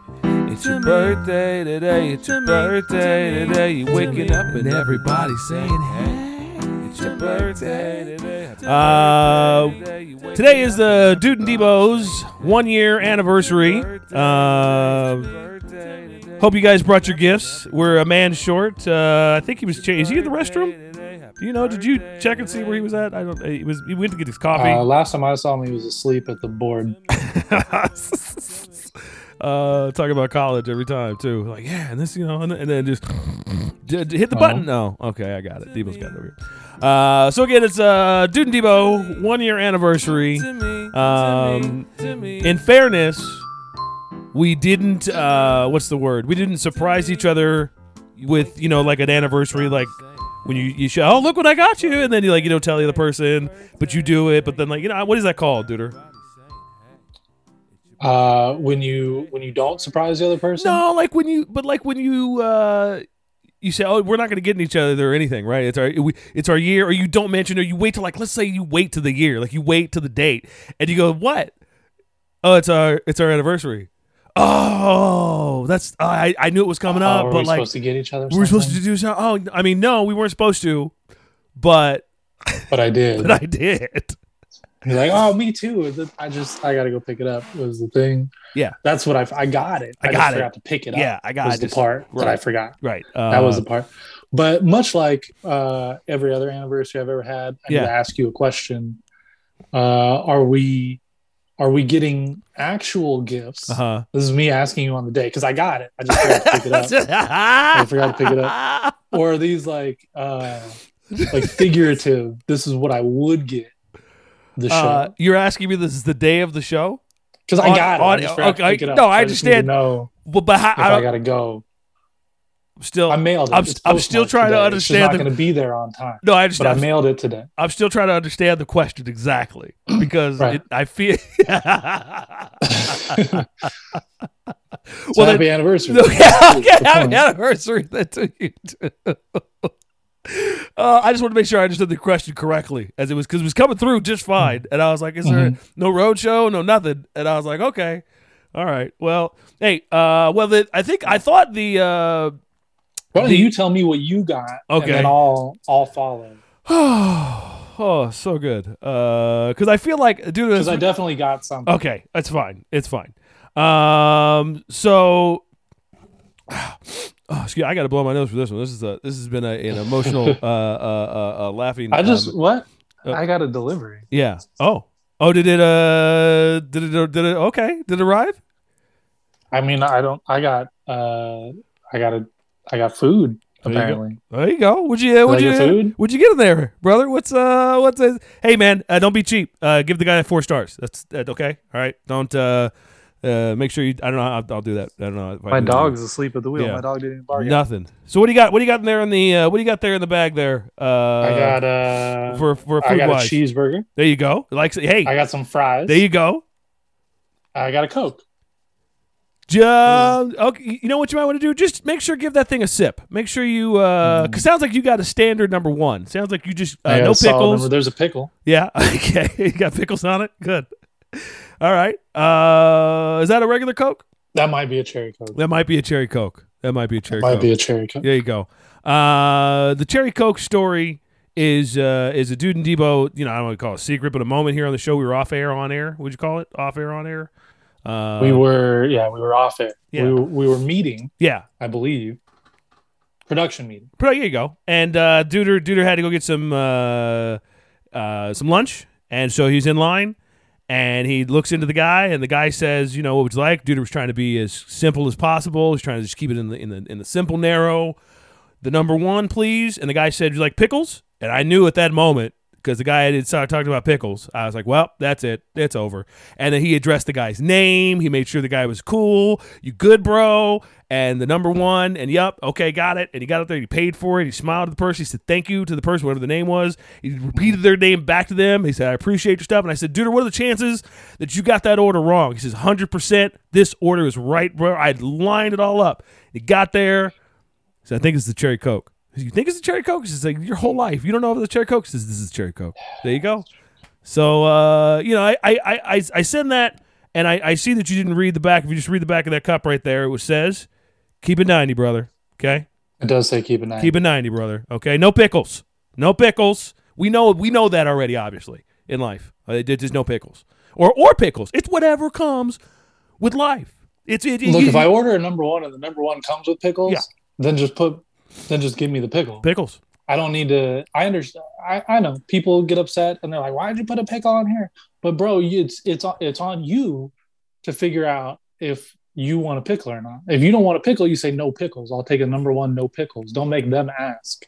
it's your birthday today, it's your birthday today. You waking up and everybody saying, hey, it's your birthday today. Uh, today. You waking Today is the Dude and Debo's one year anniversary. Uh. Hope you guys brought your gifts. We're a man short. Uh, I think he was. Cha- is he in the restroom? Do you know? Did you check and see where he was at? I don't. He was. He went to get his coffee. Uh, last time I saw him, he was asleep at the board. [laughs] uh, talking about college every time too. Like, yeah, and this, you know, and, and then just d- d- hit the Oh. button. No, okay, I got it. Debo's got it over here. Uh, so again, it's uh, Dude and Debo one year anniversary. Um, In fairness, we didn't. Uh, what's the word? We didn't surprise each other with you know like an anniversary like when you you show oh look what I got you and then you like you know tell the other person but you do it but then like you know what is that called, Duder? Uh, when you when you don't surprise the other person, No, like when you, but like when you, uh, you say, "Oh, we're not going to get in each other or anything," right? It's our, we, it's our year, or you don't mention, or you wait till like, let's say you wait to the year, like you wait to the date, and you go, "What? Oh, it's our, it's our anniversary." Oh, that's I, I knew it was coming Oh, up, were but we like supposed to get each other. we were supposed to do something. Oh, I mean, no, we weren't supposed to, but but I did. [laughs] but I did. You're like, oh, me too. I just I gotta go pick it up. Was the thing. Yeah. that's what I I got it. I I, got it. forgot to pick it up. Yeah, I got was it. the Just- part that I forgot. Right. Uh, That was the part. But much like uh, every other anniversary I've ever had, I Yeah. need to ask you a question. Uh, are we are we getting actual gifts? Uh huh. This is me asking you on the day because I got it. I just forgot to pick it up. [laughs] I forgot to pick it up. Or are these like uh, like figurative? This is what I would get the Uh, show you're asking me this is the day of the show? because I got it. on- I just forgot to okay, pick it up. no, So I just need to understand. know Well, but how, if I, gotta go. Still, I mailed it. I'm- I'm still trying to understand It's not going to be there on time. no, I But I understand. mailed it today. I'm still trying to understand the question exactly because Right. it, I feel. [laughs] Well, then, happy anniversary. [laughs] okay, That's okay, happy anniversary then to you too. [laughs] Uh, I just want to make sure I understood the question correctly, as it was because it was coming through just fine, and I was like, "Is there Mm-hmm. no road show, no nothing?" And I was like, "Okay, all right, well, hey, uh, well, the, I think I thought the uh, Why don't you tell me what you got? Okay. And I'll I'll follow. [sighs] oh, so good, Uh, because I feel like, dude, Because I definitely got something. Okay, that's fine. It's fine. Um, so, [sighs] oh, excuse, me, I got to blow my nose for this one. This is a this has been a, an emotional, [laughs] uh, uh, uh, uh, laughing. I just um, what? uh, I got a delivery. yeah. Oh, oh, did it? Uh, did it? Did it? Okay, did it arrive? I mean, I don't. I got. uh I got a. I got food. There you. Apparently, There you go. Would you? Would you? get food? Would you get in there, brother? What's uh? What's uh? Hey, man, uh, don't be cheap. Uh, give the guy four stars. That's that okay. All right. Don't uh. Uh, make sure you. I don't know. I'll, I'll do that. I don't know. if my do that. dog's asleep at the wheel. Yeah. My dog didn't even bark. Nothing. So what do you got? What do you got in there in the? Uh, what do you got there in the bag there? Uh, I got uh for for food I food got a cheeseburger. There you go. Like hey, I got some fries. there you go. I got a coke. Just, okay, you know what you might want to do? Just make sure give that thing a sip. Make sure you uh cuz sounds like you got a standard number 1. Sounds like you just uh, no pickles. There's a pickle. Yeah. [laughs] Okay. you got pickles on it. Good. All right. Uh is that a regular Coke? That might be a cherry coke. That might be a cherry Coke. That might be a cherry might Coke. be a cherry coke. There you go. Uh, the Cherry Coke story is uh, is a dude and Debo. You know, I don't want to call it a secret, but a moment here on the show we were off air, on air. Would you call it off air, on air? Uh, we were yeah we were off it. Yeah. We, were- we were meeting yeah. I believe production meeting. But here you go. And uh, Duder Duder had to go get some uh, uh, some lunch, and so he's in line, and he looks into the guy, and the guy says, "You know, what would you like?" Duder was trying to be as simple as possible. He's trying to just keep it in the in the in the simple, narrow. The number one, please. And the guy said, "You like pickles?" And I knew at that moment because the guy had started talking about pickles. I was like, "Well, that's it. It's over." And then he addressed the guy's name. He made sure the guy was cool. You good, bro? And the number one. And yep, okay, got it. And he got up there. He paid for it. He smiled at the person. He said, "Thank you" to the person, whatever the name was. He repeated their name back to them. He said, "I appreciate your stuff." And I said, "Dude, what are the chances that you got that order wrong?" He says, "100 percent. This order is right, bro. I lined it all up." He got there. So I think it's the cherry coke. You think it's the cherry coke? It's like your whole life. You don't know if it's the cherry coke. Says this is cherry coke. There you go. So uh, you know, I I, I, I send that, and I, I see that you didn't read the back. If you just read the back of that cup right there, it says, "Keep it ninety, brother." Okay, It does say keep an eye. keep it ninety, brother. Okay, no pickles, no pickles. We know we know that already. Obviously, in life, Uh, there's no pickles or or pickles. It's whatever comes with life. It's it, Look, you- if I order a number one and the number one comes with pickles, Yeah. then just put then just give me the pickle. pickles. I don't need to. I understand. I, I know people get upset and they're like, "Why did you put a pickle on here?" But bro, it's it's on- it's on you to figure out if you want a pickle or not. If you don't want a pickle, you say no pickles. I'll take a number one, no pickles. Don't make them ask.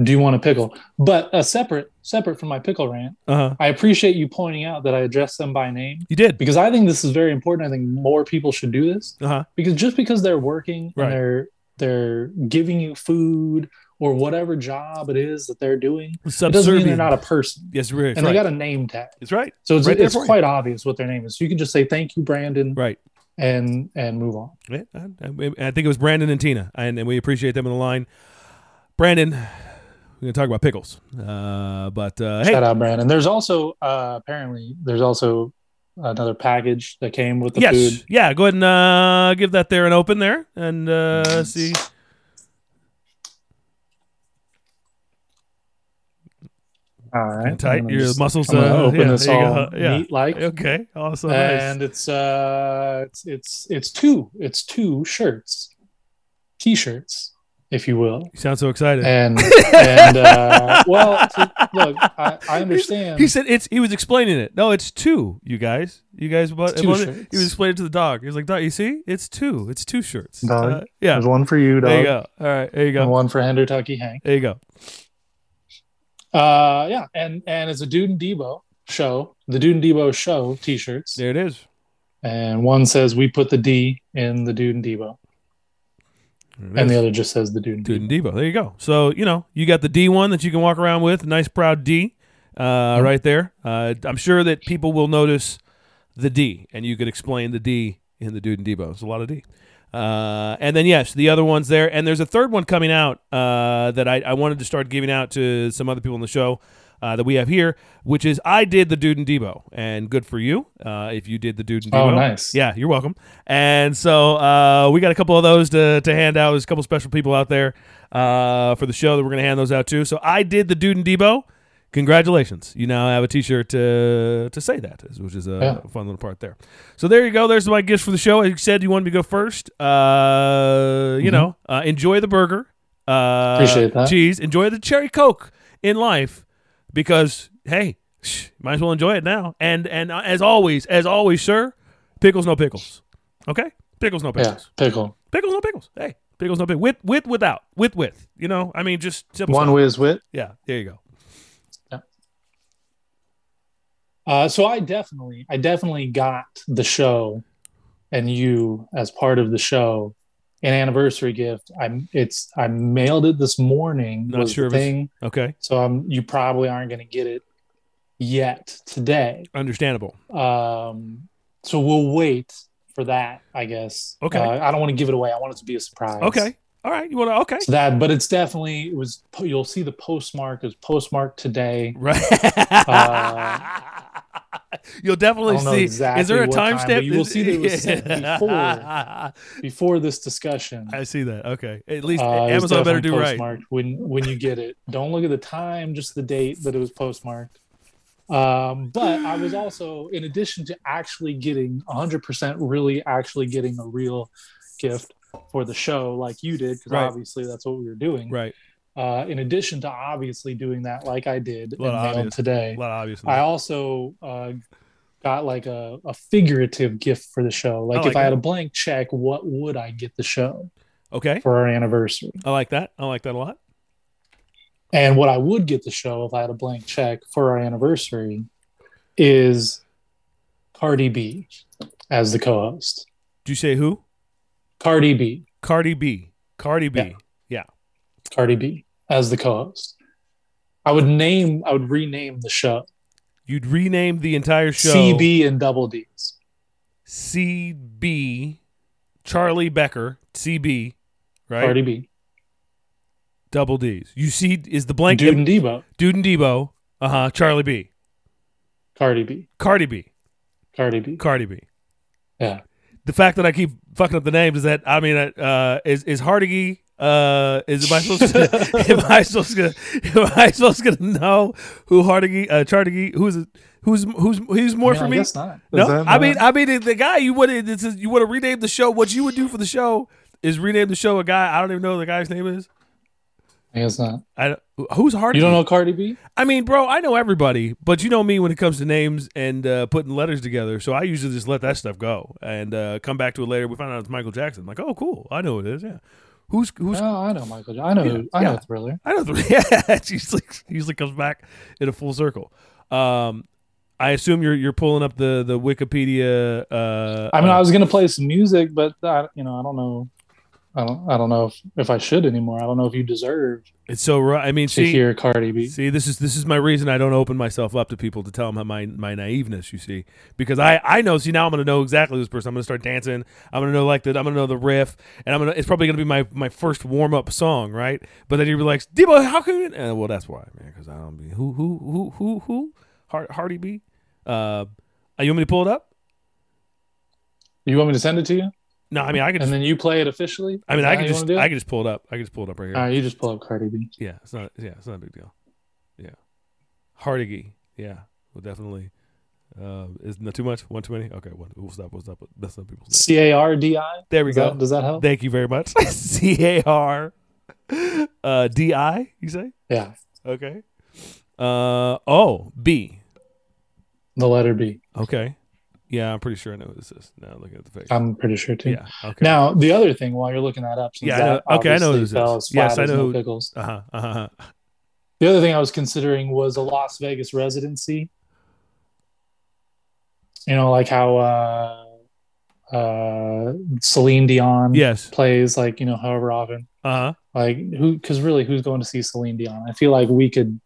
Do you want a pickle? But a separate separate from my pickle rant, Uh huh. I appreciate you pointing out that I addressed them by name You did. because I think this is very important. I think more people should do this Uh huh. because just because they're working Right. and they're they're giving you food or whatever job it is that they're doing, it doesn't mean they're not a person. Yes, right. and they got a name tag, It's right. so it's, Right it's for you. quite obvious what their name is. So you can just say thank you, Brandon, Right. and and move on. Yeah, I, I- I think it was Brandon and Tina, and, and we appreciate them on the line. Brandon, we're gonna talk about pickles, uh, but uh, hey, Shout out, Brandon. There's also uh, apparently there's also another package that came with the yes, food. yeah, go ahead and uh, give that there an open there, and uh, see. All right, tight. Your just- muscles, uh, open yeah, this all. Yeah. neat like. Okay, awesome, nice. and it's uh it's it's it's two it's two shirts t-shirts if you will You sound so excited. and [laughs] and uh well to, look I, I [laughs] understand He said it's. He was explaining it. No, it's two. You guys, you guys. What? Two shirts. He was explaining to the dog. He was like, "Dog, you see, it's two. It's two shirts. Dog, Uh, yeah, there's one for you dog there you go. All right, there you go. and go. one for Hender Tucky Hank There you go. uh yeah and and it's a Dude and Debo show the Dude and Debo show t-shirts There it is. and one says we put the D in the Dude and Debo and the other just says the dude. Dude and Debo. There you go. So you know you got the D one that you can walk around with. Nice proud D, uh, right there. Uh, I'm sure that people will notice the D, and you could explain the D in the Dude and Debo. It's a lot of D. Uh, and then yes, the other ones there, and there's a third one coming out uh, that I, I wanted to start giving out to some other people in the show. Uh, that we have here, which is I did the Dude and Debo, and good for you uh, if you did the Dude and Debo. Oh, nice. Yeah, you're welcome. And so uh, we got a couple of those to, to hand out. There's a couple special people out there uh, for the show that we're going to hand those out to. So I did the Dude and Debo. Congratulations. You now have a T-shirt to to say that, which is a Yeah. fun little part there. So there you go. There's my gifts for the show. As you said, you wanted me to go first. Uh, you Mhm. know, uh, enjoy the burger. Uh, Appreciate that. Cheese. Enjoy the cherry coke in life because hey, shh, might as well enjoy it now. And and uh, as always, as always, sir, pickles no pickles. Okay, pickles no Yeah, pickles. pickle. Pickles no pickles. Hey, pickles no pickles. With with without with with. You know, I mean, just simple. One stuff. whiz wit. Yeah, there you go. Uh, so I definitely, I definitely got the show, and you as part of the show, an anniversary gift. I'm, it's, I mailed it this morning. Not sure thing. Okay, So um, you probably aren't going to get it yet today. understandable. Um, so we'll wait for that, I guess. Okay. Uh, I don't want to give it away. I want it to be a surprise. Okay, all right. You want to? Okay, So that, but it's definitely it was. You'll see the postmark. Was postmarked today. right. Uh, [laughs] [laughs] You'll definitely see. exactly is there a what time, timestamp? you will see that it was sent [laughs] before before this discussion. I see that. Okay, at least Uh, Amazon better do right. When when you get it, don't look at the time, just the date that it was postmarked. Um, but I was also, in addition to actually getting 100%, really actually getting a real gift for the show, like you did, because Right. obviously that's what we were doing. Right. Uh, in addition to obviously doing that, like I did Well, obvious. today. I also uh, got like a, a figurative gift for the show. Like, like if I had that. a blank check, what would I get the show okay, for our anniversary? I like that. I like that a lot. And what I would get the show if I had a blank check for our anniversary is Cardi B as the co-host. Do you say who? Cardi B, Cardi B. Cardi B. Yeah. Cardi B as the co-host. I would name, I would rename the show You'd rename the entire show CB and Double D's. CB Charlie Becker CB right Cardi B, double D's. You see is the blank Dude and Debo, Dude and Debo uh huh Charlie B Cardi B, Cardi B Cardi B. Cardi B. Yeah. The fact that I keep fucking up the names is that I mean uh is is Hardigy uh is am I supposed to [laughs] am I supposed to am I supposed to know who Hardigy uh Chardigy who's who's who's who's more I mean, for I me? guess not. No, Is that I mean, not- I mean, the guy you would this is you want to rename the show. What you would do for the show is rename the show a guy. I don't even know what the guy's name is. I guess not. I who's Hardy? You don't know Cardi B? I mean, bro, I know everybody, but you know me when it comes to names and uh, putting letters together. So I usually just let that stuff go and uh, come back to it later. We find out it's Michael Jackson. I'm like, oh, cool, I know who it is. Yeah, who's who's Oh, I know Michael. I know. Yeah, I know yeah. Thriller. I know. The, [laughs] yeah, it usually usually comes back in a full circle. Um, I assume you're you're pulling up the the Wikipedia. Uh, I mean, uh, I was gonna play some music, but I, you know, I don't know. I don't. I don't know if, if I should anymore. I don't know if you deserve it's so. ru- I mean, to see, hear Cardi B. See, this is this is my reason I don't open myself up to people to tell them my my naiveness. You see, because I I know. See, now I'm gonna know exactly this person. I'm gonna start dancing. I'm gonna know like the I'm gonna know the riff, and I'm gonna. It's probably gonna be my my first warm up song, right? But then you'll be like, Debo, how can you? Uh, well, that's why, man, because I don't be who who who who who Hard, Hardy B. Uh, you want me to pull it up? You want me to send it to you, No, I mean I can. and then you play it officially? I mean I can just wanna do it? I can just pull it up. I can just pull it up right here. Right, you just pull up Cardi B. Yeah, it's not. Yeah, it's not a big deal. Yeah, Hardigy. Yeah, well, definitely. Uh, is not too much. One too many. Okay, one. We'll stop. We'll stop. That's not people's names. C A R D I. There we Does go. that, does that help? Thank you very much. [laughs] C A R uh, D I. You say Yeah, okay. Uh oh B. the letter B. Okay. Yeah, I'm pretty sure I know what this is. Now looking at the face. I'm pretty sure too. yeah. Okay. Now, the other thing, while you're looking that up, since Yeah, I know- that okay, I know who this is. Yes, I know no who- pickles. uh huh. Uh huh. The other thing I was considering was a Las Vegas residency. You know, like how uh, uh, Celine Dion Yes. plays like you know however often. Uh huh. Like who? Because really, who's going to see Celine Dion? I feel like we could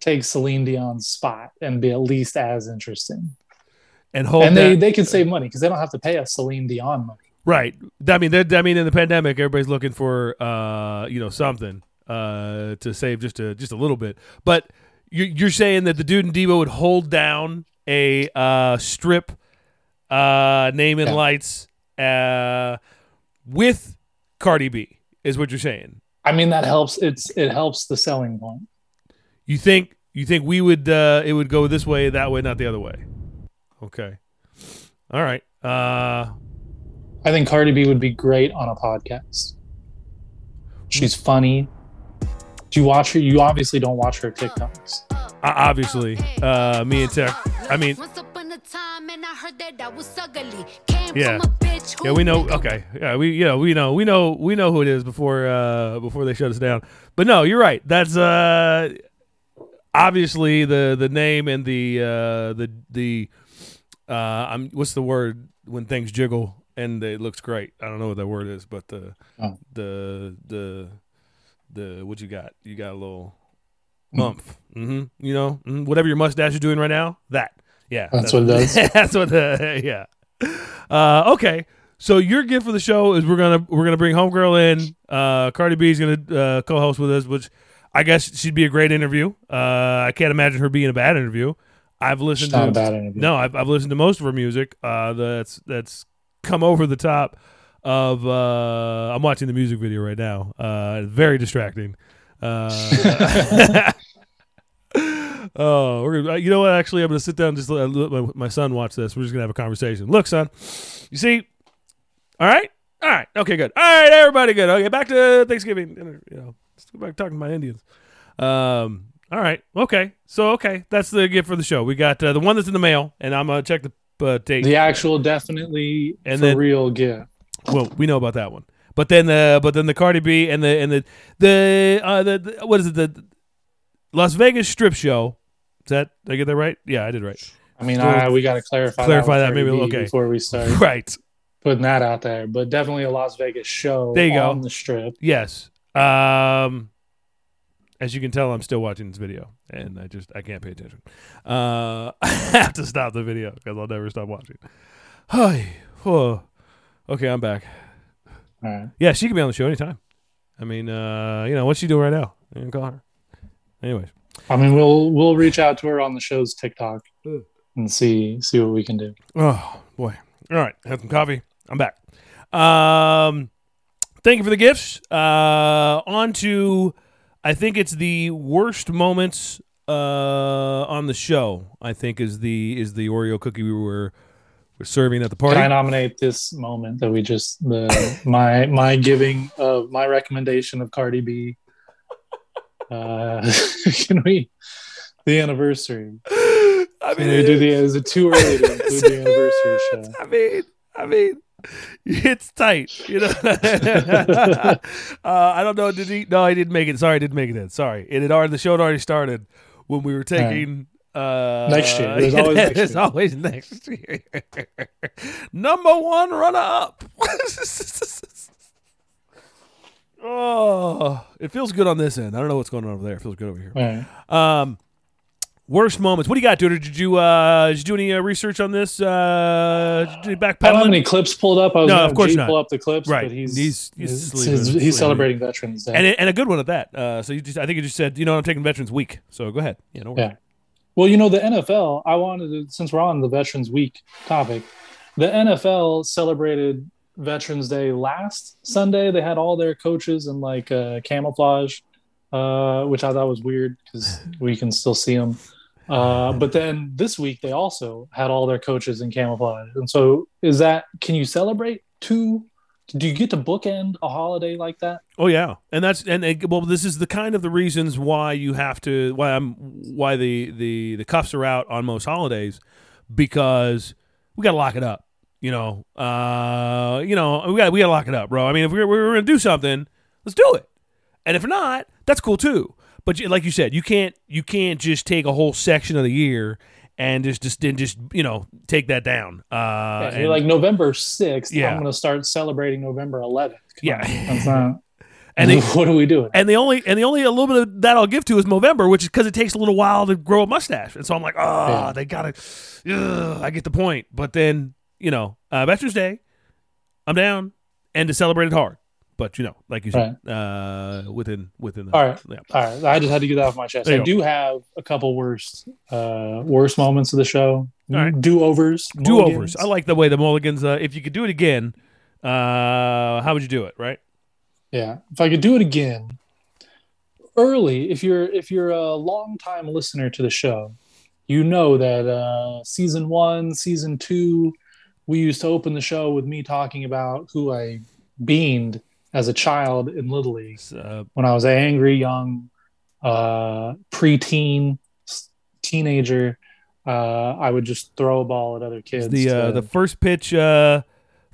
take Celine Dion's spot and be at least as interesting. And hold and they that- they can save money because they don't have to pay us Celine Dion money. Right. I mean, I mean, in the pandemic, everybody's looking for, uh, you know, something uh, to save just a just a little bit. But you're, you're saying that the dude in Debo would hold down a uh, strip, uh, name and Yeah. lights, uh, with Cardi B, is what you're saying. I mean that helps. It's it helps the selling point. You think you think we would uh, it would go this way, that way, not the other way? Okay. All right. Uh, I think Cardi B would be great on a podcast. She's funny. Do you watch her? You obviously don't watch her TikToks. o- obviously, uh, me and Tech. I mean, Once upon a time, and I heard that I was ugly. Came Yeah. from a bitch who Yeah, we know. Okay, yeah, we yeah we know we know we know who it is before uh before they shut us down. But no, you're right. That's uh obviously the the name and the uh the the uh I'm what's the word when things jiggle and it looks great. I don't know what that word is, but the Oh. the the the what you got? You got a little Mm. bump. Mm-hmm. You know, mm, whatever your mustache is doing right now. That. Yeah, That's what it does. [laughs] that's what the [laughs] yeah. Uh, okay, so your gift for the show is we're gonna we're gonna bring Homegirl in. Uh, Cardi B is gonna uh, co-host with us, which I guess she'd be a great interview. Uh, I can't imagine her being a bad interview. I've listened to bad interview. no, I've, I've listened to most of her music. Uh, that's that's come over the top of. Uh, I'm watching the music video right now. Uh, very distracting. Uh, [laughs] oh, we're gonna, you know what? Actually, I'm gonna sit down and just let, let my, my son watch this. We're just gonna have a conversation. Look, son, you see? All right, all right, okay, good. All right, everybody, good. Okay, back to Thanksgiving. You know, let's go back talking to my Indians. Um, all right, okay. So, okay, that's the gift for the show. We got uh, the one that's in the mail, and I'm gonna check the uh, date. The actual definitely And then- real gift. Well, we know about that one. But then the but then the Cardi B and the and the the uh the, the what is it the Las Vegas strip show. Is that did I get that right? Yeah, I did right. I mean, I, we got to clarify Clarify that, that, maybe, B okay. before we start [laughs] Right. putting that out there. But definitely a Las Vegas show There you go. on the strip. Yes. Um as you can tell, I'm still watching this video, and I just I can't pay attention. Uh, [laughs] I have to stop the video because I'll never stop watching. Hi, oh, okay, I'm back. All right. Yeah, she can be on the show anytime. I mean, uh, you know, what's she doing right now? You can call her. Anyways, I mean, we'll we'll reach out to her on the show's TikTok and see see what we can do. oh boy. All right, have some coffee. I'm back. Um, thank you for the gifts. Uh, on to, I think it's the worst moments uh on the show. I think is the is the Oreo cookie we were were serving at the party. Can I nominate this moment that we just the my my giving of my recommendation of Cardi B? Uh, [laughs] can we the anniversary? [gasps] I Can we do the? Is it too early to include the [laughs] anniversary show? I mean, I mean, it's tight, you know. [laughs] uh, I don't know. Did he? No, I didn't make it. Sorry, I didn't make it in. Sorry, it had already. The show had already started when we were taking. Uh, Next year. There's [laughs] always next year. always next year. [laughs] Number one runner up. oh, it feels good on this end. I don't know what's going on over there. It feels good over here. Right. Um, worst moments. What do you got, dude? Did you uh, did you do any uh, research on this? Uh, did you backpedaling? I don't have any clips pulled up. I was No, of course G not. pull up the clips, Right. but he's He's- he's he's, sleeping. he's, celebrating Veterans Day. and it, and a good one at that. Uh, so you just, I think you just said, you know, I'm taking Veterans Week. So go ahead. Yeah, no. Yeah. Well, you know, the NFL, I wanted to, since we're on the Veterans Week topic, the NFL celebrated Veterans Day last Sunday. They had all their coaches in like uh, camouflage, uh, which I thought was weird because we can still see them. Uh, but then this week, they also had all their coaches in camouflage. And so, is that, can you celebrate two? Do you get to bookend a holiday like that? Oh yeah, and that's and, well, this is the kind of the reasons why you have to why I'm why the the the cuffs are out on most holidays because we got to lock it up. You know, uh, you know, we got we got to lock it up, bro. I mean, if we're we're gonna do something, let's do it. And if not, that's cool too. But like you said, you can't you can't just take a whole section of the year and just just didn't just you know take that down. Uh, Yeah, and- you're like November 6th. Yeah. I'm going to start celebrating November 11th. Yeah. on, [laughs] And they- [laughs] what are we doing? and the only and the only a little bit of that I'll give to is November, which is because it takes a little while to grow a mustache, and so I'm like, oh, Yeah. they gotta. ugh, I get the point, but then you know, uh, Veterans Day, I'm down, and to celebrate it hard, but you know, like you said, uh, within within the All right. yeah. All right. I just had to get that off my chest. I you do have a couple worst, uh, worst moments of the show. Right. Do overs. do overs. I like the way the Mulligans. Uh, if you could do it again, uh, how would you do it? Right? Yeah. If I could do it again early, if you're if you're a long time listener to the show, you know that uh season one, season two, we used to open the show with me talking about who I beaned as a child in Little League uh, when I was an angry young uh preteen teenager. Uh I would just throw a ball at other kids. the uh, to- the first pitch, uh,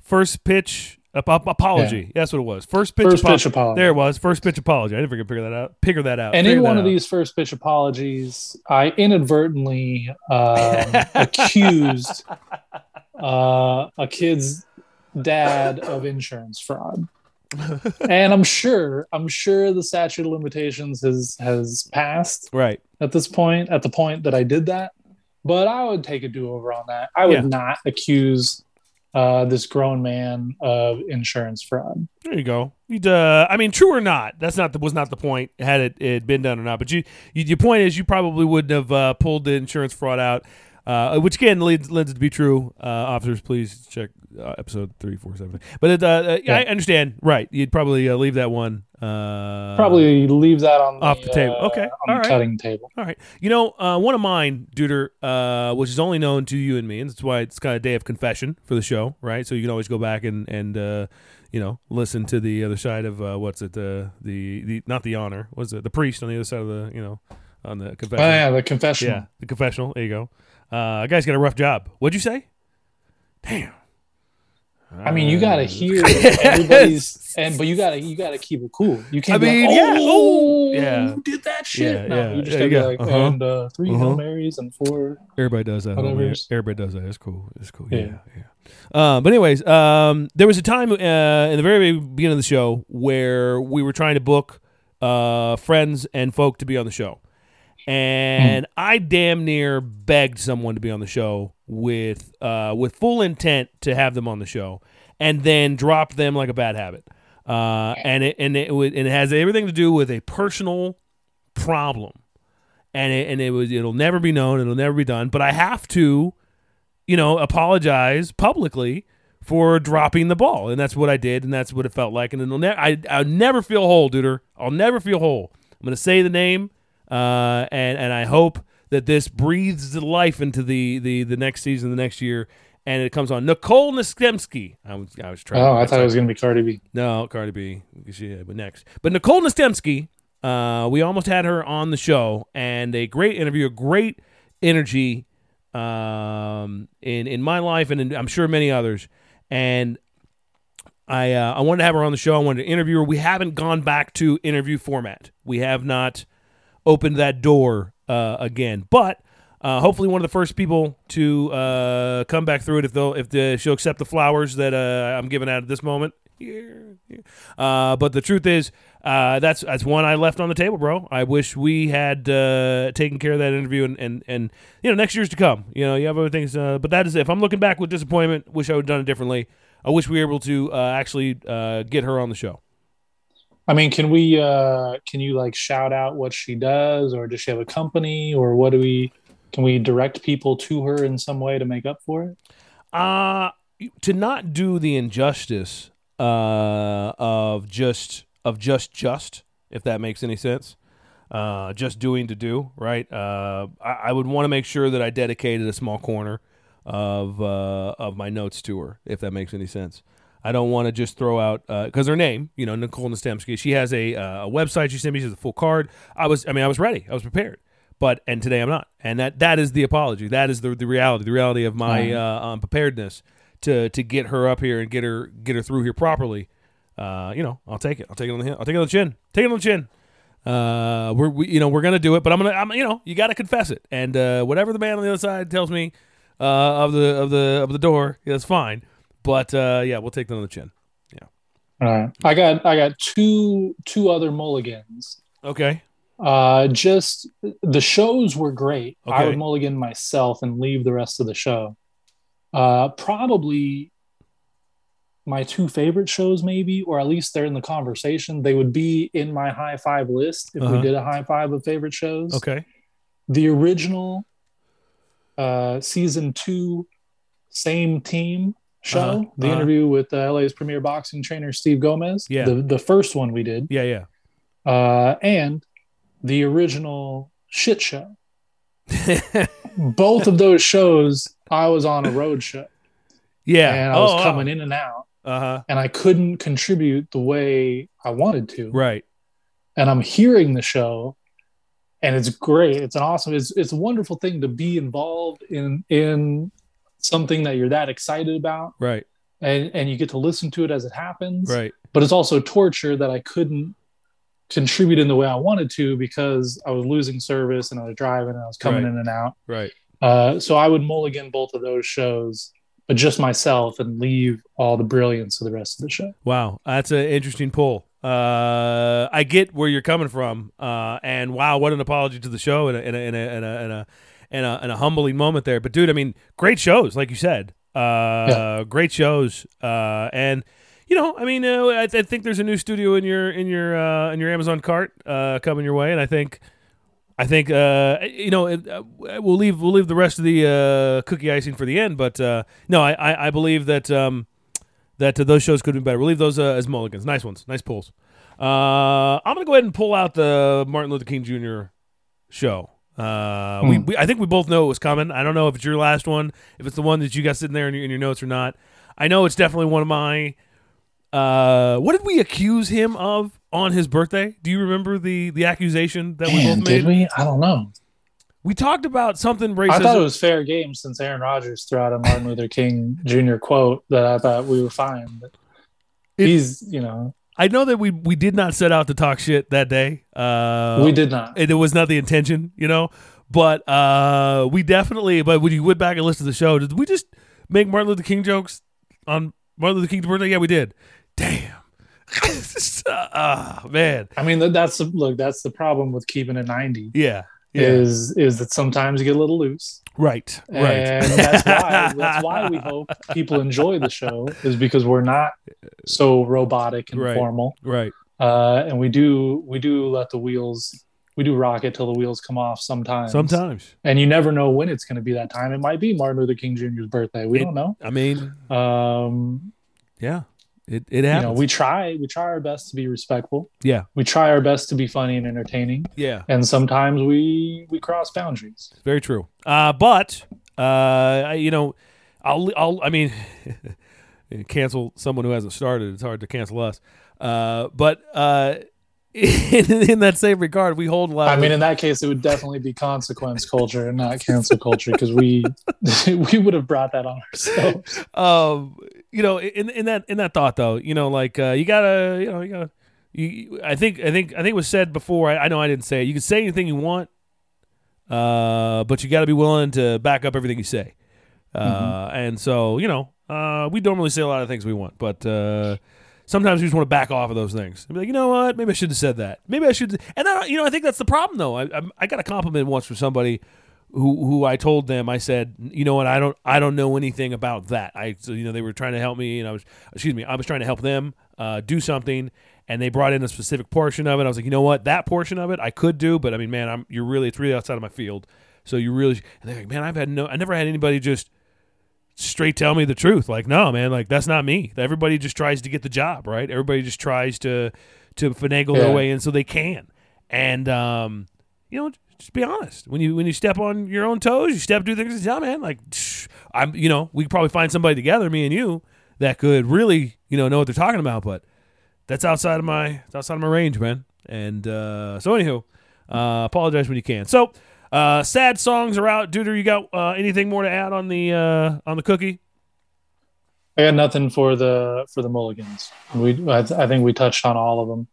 first pitch ap- ap- apology. That's what it was. First pitch. first apo- pitch apology. There it was. First pitch apology. I didn't figure figure that out. Figure that out. And Figure in one of out. these first pitch apologies, I inadvertently um, [laughs] accused uh, a kid's dad of insurance fraud. And I'm sure, I'm sure the statute of limitations has has passed right. at this point, at the point that I did that. But I would take a do over on that. I would Yeah. not accuse uh, this grown man of insurance fraud. There you go. You'd, uh, I mean, true or not, that's not the, was not the point. Had it, it been done or not, but you, you your point is you probably wouldn't have uh, pulled the insurance fraud out, uh, which again leads, lends it to be true. Uh, officers, please check uh, episode three, four, seven. But it, uh, uh, Yeah. I understand. Right, you'd probably uh, leave that one. Uh, Probably leave that on off the table. uh, Okay. on All the right. cutting table. All right. You know, uh, one of mine, Duder, uh, which is only known to you and me, and that's why it's kind of a day of confession for the show, right? So you can always go back and and uh, you know listen to the other side of uh, what's it the the the not the honor was it the priest on the other side of the you know on the confession. Oh yeah, the confession. Yeah, the confessional. There you go. Uh, guy's got a rough job. What'd you say? Damn. I mean, you gotta Uh, hear [laughs] everybody's, [laughs] and but you gotta you gotta keep it cool. You can't. I be mean, like, yeah, oh, yeah. you did that shit. Yeah, no, yeah, you just gotta yeah, be like, uh-huh. and uh, 3 Uh-huh. Hail Marys and four. Everybody does that. Whatever homie. it is. Everybody does that. It's cool. It's cool. Yeah, Yeah. Uh, but anyways, um, there was a time uh, in the very beginning of the show where we were trying to book uh, friends and folk to be on the show, and I damn near begged someone to be on the show with uh, with full intent to have them on the show, and then dropped them like a bad habit. Uh, and it and it and it has everything to do with a personal problem. And it, and it was it'll never be known it'll never be done but i have to you know apologize publicly for dropping the ball. And that's what i did and that's what it felt like. And it'll I, i'll never feel whole duder. I'll never feel whole. I'm going to say the name uh, and and i hope that this breathes life into the the the next season the next year and it comes on nicole Nastemski. i was i was trying Oh, I thought it was gonna be Cardi B. no, Cardi B. She, but next. But Nicole Nastemski, uh, we almost had her on the show, and a great interview, a great energy um, in in my life, and in, I'm sure many others. And I uh, I wanted to have her on the show. I wanted to interview her. We haven't gone back to interview format. We have not opened that door uh, again, but. Uh, hopefully, one of the first people to uh, come back through it if they'll if the, she'll accept the flowers that uh, I'm giving out at this moment. Uh, but the truth is, uh, that's that's one I left on the table, bro. I wish we had taken care of that interview, and, and and you know next year's to come. You know you have other things, but that is if I'm looking back with disappointment. Wish I would have done it differently. I wish we were able to actually get her on the show. I mean, can we? uh Can you like shout out what she does, or does she have a company, or what do we? Can we direct people to her in some way to make up for it? Uh to not do the injustice uh, of just of just just if that makes any sense. Uh, just doing to do right. Uh, I, I would want to make sure that I dedicated a small corner of uh, of my notes to her, if that makes any sense. I don't want to just throw out because her name, you know, Nicole Nastemski. She has a, uh, a website. She sent me. She has a full card. I was, I mean, I was ready. I was prepared. But and today I'm not, and that that is the apology. That is the the reality. The reality of my uh, unpreparedness to to get her up here and get her get her through here properly. Uh, you know, I'll take it. I'll take it on the I'll take it on the chin. Take it on the chin. Uh, we're we, you know we're gonna do it, but I'm gonna I'm you know you got to confess it, and uh, whatever the man on the other side tells me uh, of the of the of the door, that's fine. But uh, yeah, we'll take that on the chin. Yeah. All right. I got I got two two other mulligans. Okay. Uh, just the shows were great. I would mulligan myself and leave the rest of the show. Uh, probably my two favorite shows, maybe, or at least they're in the conversation. They would be in my high five list if Uh-huh. we did a high five of favorite shows. Okay. The original uh, season two, same team show, Uh-huh. the Uh-huh. interview with uh, LA's premier boxing trainer Steve Gomez. Yeah. the the first one we did Yeah. Yeah. uh, and the original shit show. Both of those shows, I was on a road show [laughs] yeah. and I was oh, coming in and out, Uh huh. and I couldn't contribute the way I wanted to. Right. And I'm hearing the show, and it's great. It's an awesome. It's it's a wonderful thing to be involved in in something that you're that excited about, Right. and and you get to listen to it as it happens. Right. but it's also torture that I couldn't contribute in the way I wanted to because I was losing service and I was driving and I was coming Right. in and out. Right. Uh, so I would mulligan both of those shows, but just myself and leave all the brilliance of the rest of the show. Wow, that's an interesting pull. Uh, I get where you're coming from, uh, and wow, what an apology to the show and a, and a, and a, and a, and a, and a, and a humbling moment there. But dude, I mean, great shows, like you said, uh, great shows, uh, and you know, I mean, uh, I, I think there's a new studio in your in your uh, in your Amazon cart uh, coming your way, and I think. I think uh, you know it, uh, we'll leave we'll leave the rest of the uh, cookie icing for the end, but uh, no, I, I, I believe that um, that uh, those shows could be better. We'll leave those uh, as mulligans. Nice ones, nice pulls. Uh, I'm gonna go ahead and pull out the Martin Luther King Jr. show. Uh, we, Hmm. we I think we both know it was coming. I don't know if it's your last one, if it's the one that you got sitting there in your, in your notes or not. I know it's definitely one of my. Uh, what did we accuse him of on his birthday? Do you remember the the accusation that we both made? did we? I don't know. We talked about something racist. I thought it was fair game since Aaron Rodgers threw out a Martin Luther King Jr. quote that I thought we were fine. But It- he's, you know, I know that we we did not set out to talk shit that day. Uh, we did not. it, it was not the intention, you know. But uh, we definitely. But when you went back and listened to the show, did we just make Martin Luther King jokes on Martin Luther King's birthday? Yeah, we did. Damn. [laughs] Ah, man. I mean, that's look. That's the problem with keeping it ninety. Yeah. Yeah. Is is that sometimes you get a little loose. right. Right. And that's why that's why we hope people enjoy the show is because we're not so robotic and Right. formal. right. Uh, and we do we do let the wheels we do rock it till the wheels come off sometimes. Sometimes. And you never know when it's going to be that time. It might be Martin Luther King Jr.'s birthday. We It- don't know. I mean, Um, yeah. It it you happens. know, we try we try our best to be respectful. yeah. We try our best to be funny and entertaining. Yeah. And sometimes we we cross boundaries. Very true. Uh, but uh, you know, I'll I'll I mean, [laughs] cancel someone who hasn't started. It's hard to cancel us. Uh, but uh, [laughs] in, in that same regard, we hold a lot. I mean, in that case, it would definitely be consequence culture and not cancel culture because we [laughs] we would have brought that on ourselves. um, you know, in in that in that thought though, you know, like uh, you gotta, you know, you gotta. You, I think I think I think it was said before. I, I know I didn't say it. You can say anything you want, uh, but you got to be willing to back up everything you say. Uh, And so you know, uh, we normally say a lot of things we want, but uh, sometimes we just want to back off of those things. And be like, you know what? Maybe I should have said that. Maybe I should. And I, you know, I think that's the problem though. I, I, I got a compliment once from somebody who who I told them I said, you know what, I don't I don't know anything about that. I so, you know they were trying to help me and I was excuse me, I was trying to help them uh, do something and they brought in a specific portion of it. I was like, you know what, that portion of it I could do, but I mean, man, I'm you're really it's really outside of my field. So you really and they're like, man, I've had no I never had anybody just straight tell me the truth. Like, no, man, like that's not me. Everybody just tries to get the job, right? Everybody just tries to to finagle their way in so they can. And um, you know, just be honest. When you when you step on your own toes, you step do things. Yeah, man. Like I'm, you know, we could probably find somebody together, me and you, that could really, you know, know what they're talking about. But that's outside of my outside of my range, man. And uh, so, anywho, uh, apologize when you can. So, uh, sad songs are out. Duder, you got uh, anything more to add on the uh, on the cookie? I got nothing for the for the Mulligans. We I, I think we touched on all of them.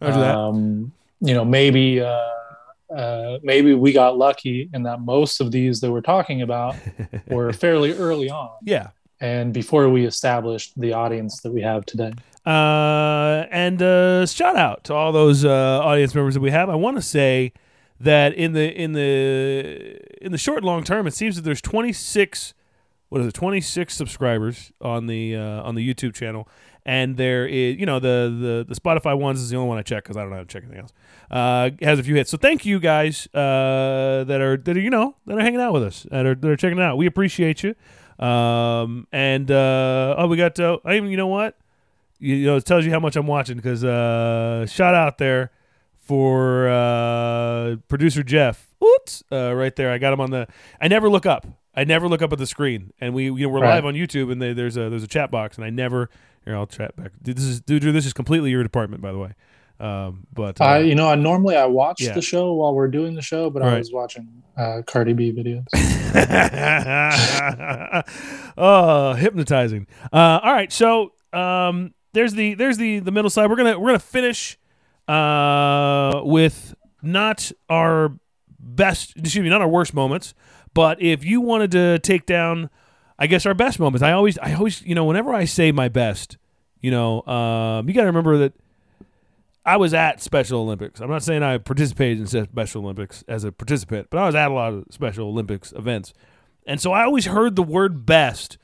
Um, you know, maybe uh, uh, maybe we got lucky in that most of these that we're talking about [laughs] were fairly early on, Yeah. and before we established the audience that we have today. Uh, and uh, shout out to all those uh, audience members that we have. I want to say that in the in the in the short and long term, it seems that there's 26. What is it? 26 subscribers on the uh, on the YouTube channel, and there is you know the the the Spotify ones is the only one I check because I don't know how to check anything else. Uh, has a few hits. So thank you guys uh, that are that are you know that are hanging out with us that are that are checking it out. We appreciate you. Um, and uh, oh, we got uh, I even you know what you, you know it tells you how much I'm watching because uh, shout out there for uh, producer Jeff. Oops, uh, right there. I got him on the. I never look up. I never look up at the screen, and we you know we're Right. live on YouTube, and they, there's a there's a chat box, and I never. Here, I'll chat back. This is dude. This is completely your department, by the way. Um, but uh, I, you know, I normally I watch Yeah. the show while we're doing the show, but Right. I was watching uh, Cardi B videos. [laughs] oh, hypnotizing. Uh, all right, so um, there's the there's the the middle side. We're gonna we're gonna finish uh, with not our best, excuse me, not our worst moments, but if you wanted to take down, I guess our best moments. I always I always you know whenever I say my best, you know, um, you got to remember that. I was at Special Olympics. I'm not saying I participated in Special Olympics as a participant, but I was at a lot of Special Olympics events. And so I always heard the word best.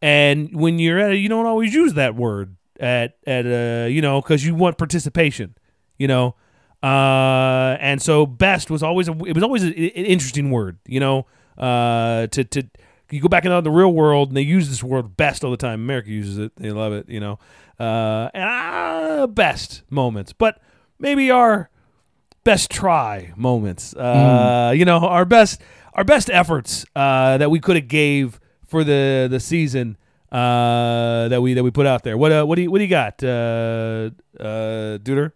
And when you're at it, you don't always use that word at, at uh, you know, because you want participation, you know. Uh, and so best was always, a, it was always a- an interesting word, you know, uh, to, to, you go back into the real world and they use this word best all the time. America uses it. They love it, you know. Uh, and uh, best moments, but maybe our best try moments. Uh, You know, our best our best efforts uh, that we could have gave for the the season uh, that we that we put out there. What uh, what do you what do you got, uh, uh, Duder?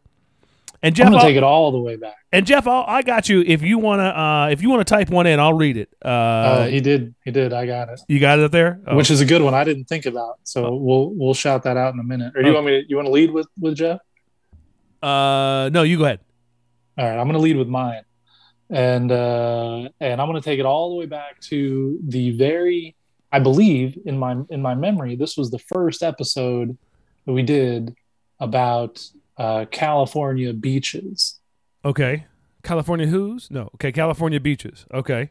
And Jeff, I'm gonna I'll- take it all the way back. and Jeff, I'll, I got you. If you wanna, uh, if you wanna type one in, I'll read it. Uh, Uh, he did, he did. I got it, you got it up there. Oh. which is a good one. I didn't think about, so we'll we'll shout that out in a minute. Or do you Oh. want me? To, you want to lead with with Jeff? uh, no, you go ahead. All right, I'm going to lead with mine, and uh, and I'm going to take it all the way back to the very, I believe in my in my memory, this was the first episode that we did about uh, California beaches, Okay, California who's no? Okay, California beaches. Okay,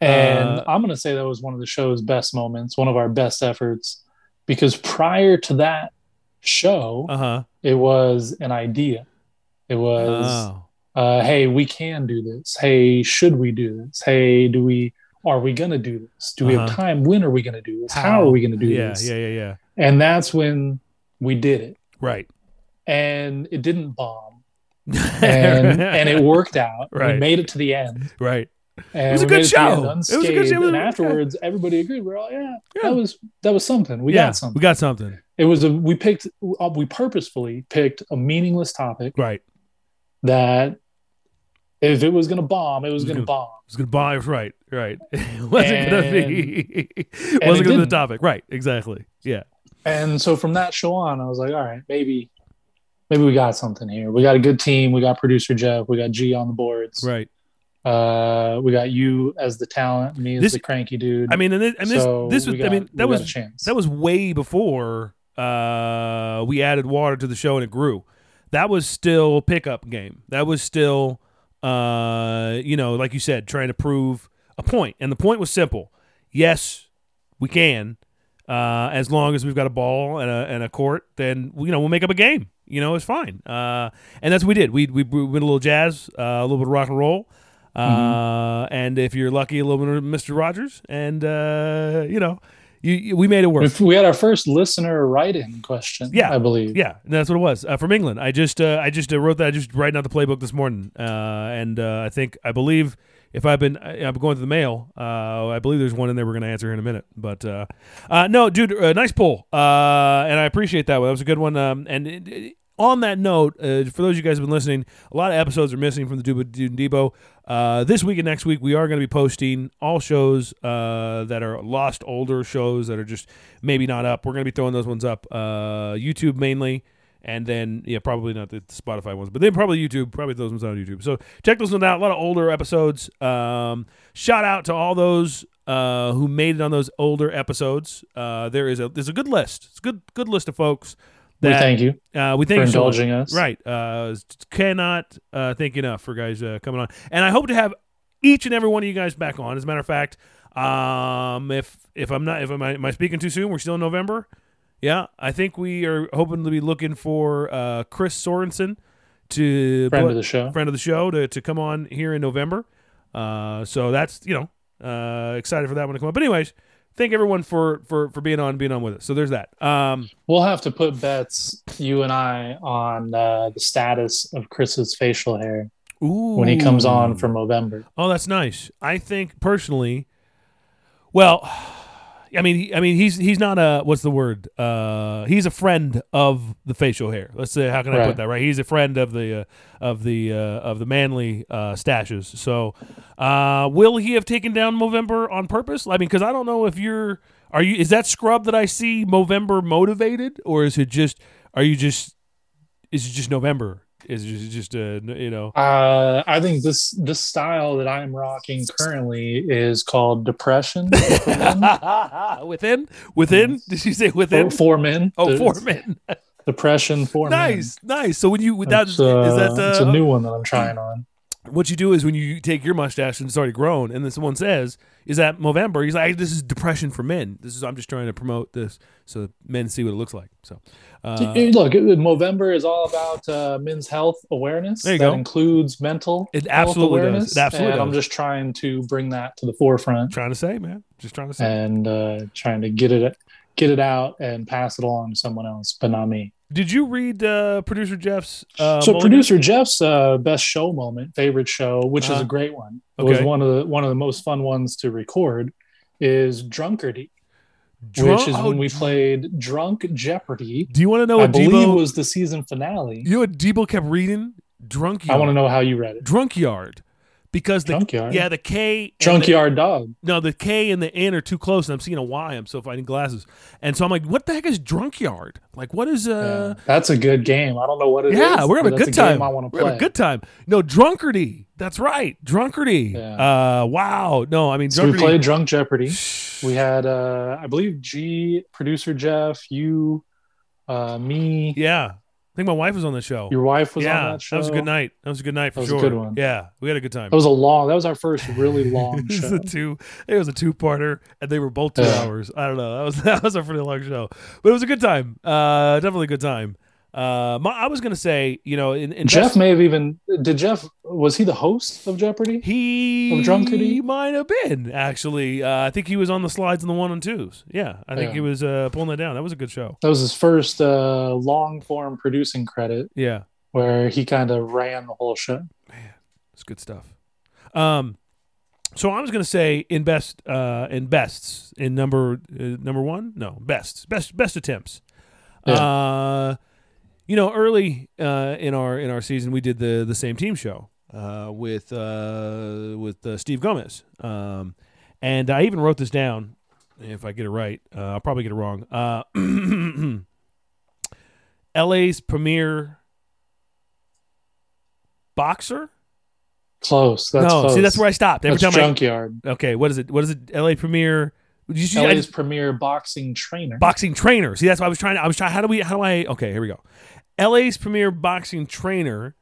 and Uh, I'm going to say that was one of the show's best moments, one of our best efforts, because prior to that show, uh huh. it was an idea. It was. Oh, uh, hey, we can do this. Hey, should we do this? Hey, do we? Are we gonna do this? Do we have Uh-huh. time? When are we gonna do this? How, are we gonna do yeah, this? Yeah, yeah, yeah. And that's when we did it, Right. And it didn't bomb, [laughs] and and it worked out. Right. We made it to the end. right. And was a good made it the end show. It was a good show. It was- And yeah. afterwards, everybody agreed. We're all, yeah, Yeah. that was that was something. We yeah, got something. We got something. it was a we picked uh, we purposefully picked a meaningless topic Right. that if it was gonna bomb, it was It was gonna gonna- bomb. It was gonna bomb. Right. Right. [laughs] It wasn't gonna be. [laughs] it wasn't gonna be the topic. Right. Exactly. Yeah. And so from that show on, I was like, all right, maybe, maybe we got something here. We got a good team. We got producer Jeff. We got G on the boards. Right. Uh, we got you as the talent, me as This- the cranky dude. I mean, and this, and this, So this was. we I mean, that was a chance. that was way before uh, we added water to the show and it grew. That was still pickup game. That was still, uh, you know, like you said, trying to prove a point. And the point was simple. Yes, we can, uh, as long as we've got a ball and a, and a court. Then you know we'll make up a game. You know, it's fine. Uh, and that's what we did. We we, we went a little jazz, uh, a little bit of rock and roll. Uh, and if you're lucky, a little bit of Mr. Rogers, and uh, you know, you, you- we made it work. If we had our first listener write-in question. Yeah. I believe. Yeah, and that's what it was uh, from England. I just uh, I just uh, wrote that. I just writing out the playbook this morning, uh, and uh, I think I believe if I've been I've been going to the mail, uh, I believe there's one in there we're going to answer in a minute. But uh, uh, no, dude, uh, nice pull, uh, and I appreciate that one. That was a good one. Um, and it, it- on that note, uh, for those of you guys who've been listening, a lot of episodes are missing from the Dude Dude Debo. Uh, this week and next week, we are going to be posting all shows uh, that are lost, older shows that are just maybe not up. We're going to be throwing those ones up, uh, YouTube mainly, and then yeah, probably not the Spotify ones, but then probably YouTube. Probably those ones on YouTube. So check those ones out. A lot of older episodes. Um, shout out to all those uh, who made it on those older episodes. Uh, there is a there's a good list. It's a good good list of folks. we thank you uh, we for thank you so much. indulging us. Right. Uh, cannot uh, thank you enough for guys uh, coming on. And I hope to have each and every one of you guys back on. As a matter of fact, um, if if I'm not if am I, am I speaking too soon? We're still in November. Yeah, I think we are hoping to be looking for uh, Chris Sorensen to Friend of the show. friend of the show to, to come on here in November. Uh, so that's you know uh, excited for that one to come up. But anyways, thank everyone for for for being on being on with us. So there's that. Um, We'll have to put bets, you and I, on uh, the status of Chris's facial hair ooh, when he comes on for November. Oh, that's nice. I think personally, well, I mean, he- I mean, he's he's not a what's the word? Uh, he's a friend of the facial hair. Let's say, how can I put that right? He's a friend of the uh, of the uh, of the manly uh, stashes. So, uh, will he have taken down Movember on purpose? I mean, because I don't know if you're are you is that scrub that I see Movember motivated, or is it just are you just is it just November? Is just, just uh, you know? Uh, I think this this style that I'm rocking currently is called depression [laughs] within, within. Did you say within? for, for men. Oh, The- four men. depression for men. nice, nice. So when you with that That's, is uh, that uh, it's a new one that I'm trying on. What you do is when you take your mustache and it's already grown, and then someone says, "Is that Movember?" He's like, "This is depression for men. This is I'm just trying to promote this so men see what it looks like." So, uh, Look, Movember is all about uh, men's health awareness. There you that go. includes mental. It absolutely does. awareness, It absolutely and I'm just trying to bring that to the forefront trying to say, man, just trying to say. and uh, trying to get it get it out and pass it along to someone else, but not me. Did you read uh, producer Jeff's? Uh, so, Mulligan? producer Jeff's uh, best show moment, favorite show, which is Uh-huh. a great one, it was one of the one of the most fun ones to record, is Drunkardy, Drunk- which is oh, when we played Drunk Jeopardy. Do you want to know I what believe was the season finale. you know what Debo kept reading? Drunk I want to know how you read it. Drunk yard, because the Junkyard. yeah the K and the- Dog. No, the K and the N are too close, and I'm seeing a Y. I'm so finding glasses, and so I'm like, "What the heck is drunk yard? Like, what is uh?" Yeah, that's a good game. I don't know what it is. Yeah, we're having a good time. I want to We're having play. a good time. No, drunkardy. That's right, drunkardy. Yeah. Uh, wow. No, I mean, So we played Drunk Jeopardy. [sighs] We had, uh, I believe, G, producer Jeff, you, uh, me, yeah, I think my wife was on the show. your wife was yeah, on that show. was a good night. That was a good night for That was a sure. good one. Yeah, we had a good time. That was a long. That was our first really [laughs] long it was show. a two. It was a two-parter, and they were both two Yeah. hours. I don't know. That was [laughs] that was a pretty long show, but it was a good time. Uh, definitely a good time. Uh, my, I was gonna say, you know, in, in Jeff best- may have even. Did Jeff? Was he the host of Jeopardy? He Of Drunkity? might have been actually. Uh, I think he was on the slides in the one and twos. Yeah, I think Yeah. he was uh, pulling that down. That was a good show. That was his first uh, long form producing credit, Yeah, where he kind of ran the whole show. Man, it's good stuff. Um, so I was gonna say in best uh, in bests in number uh, number one. No, best best best attempts. Uh, you know, early uh, in our in our season, we did the the same team show uh, with uh, with uh, Steve Gomez, um, and I even wrote this down. If I get it right, uh, I'll probably get it wrong. Uh, [clears throat] LA's premier boxer. Close. That's no, close. see, that's where I stopped every That's time. Junkyard. I, okay, what is it? What is it? LA premier. You I LA's just- premier boxing trainer. boxing trainer. See, that's why I was trying. To, I was trying. How do we? How do I? Okay, here we go. LA's premier boxing trainer,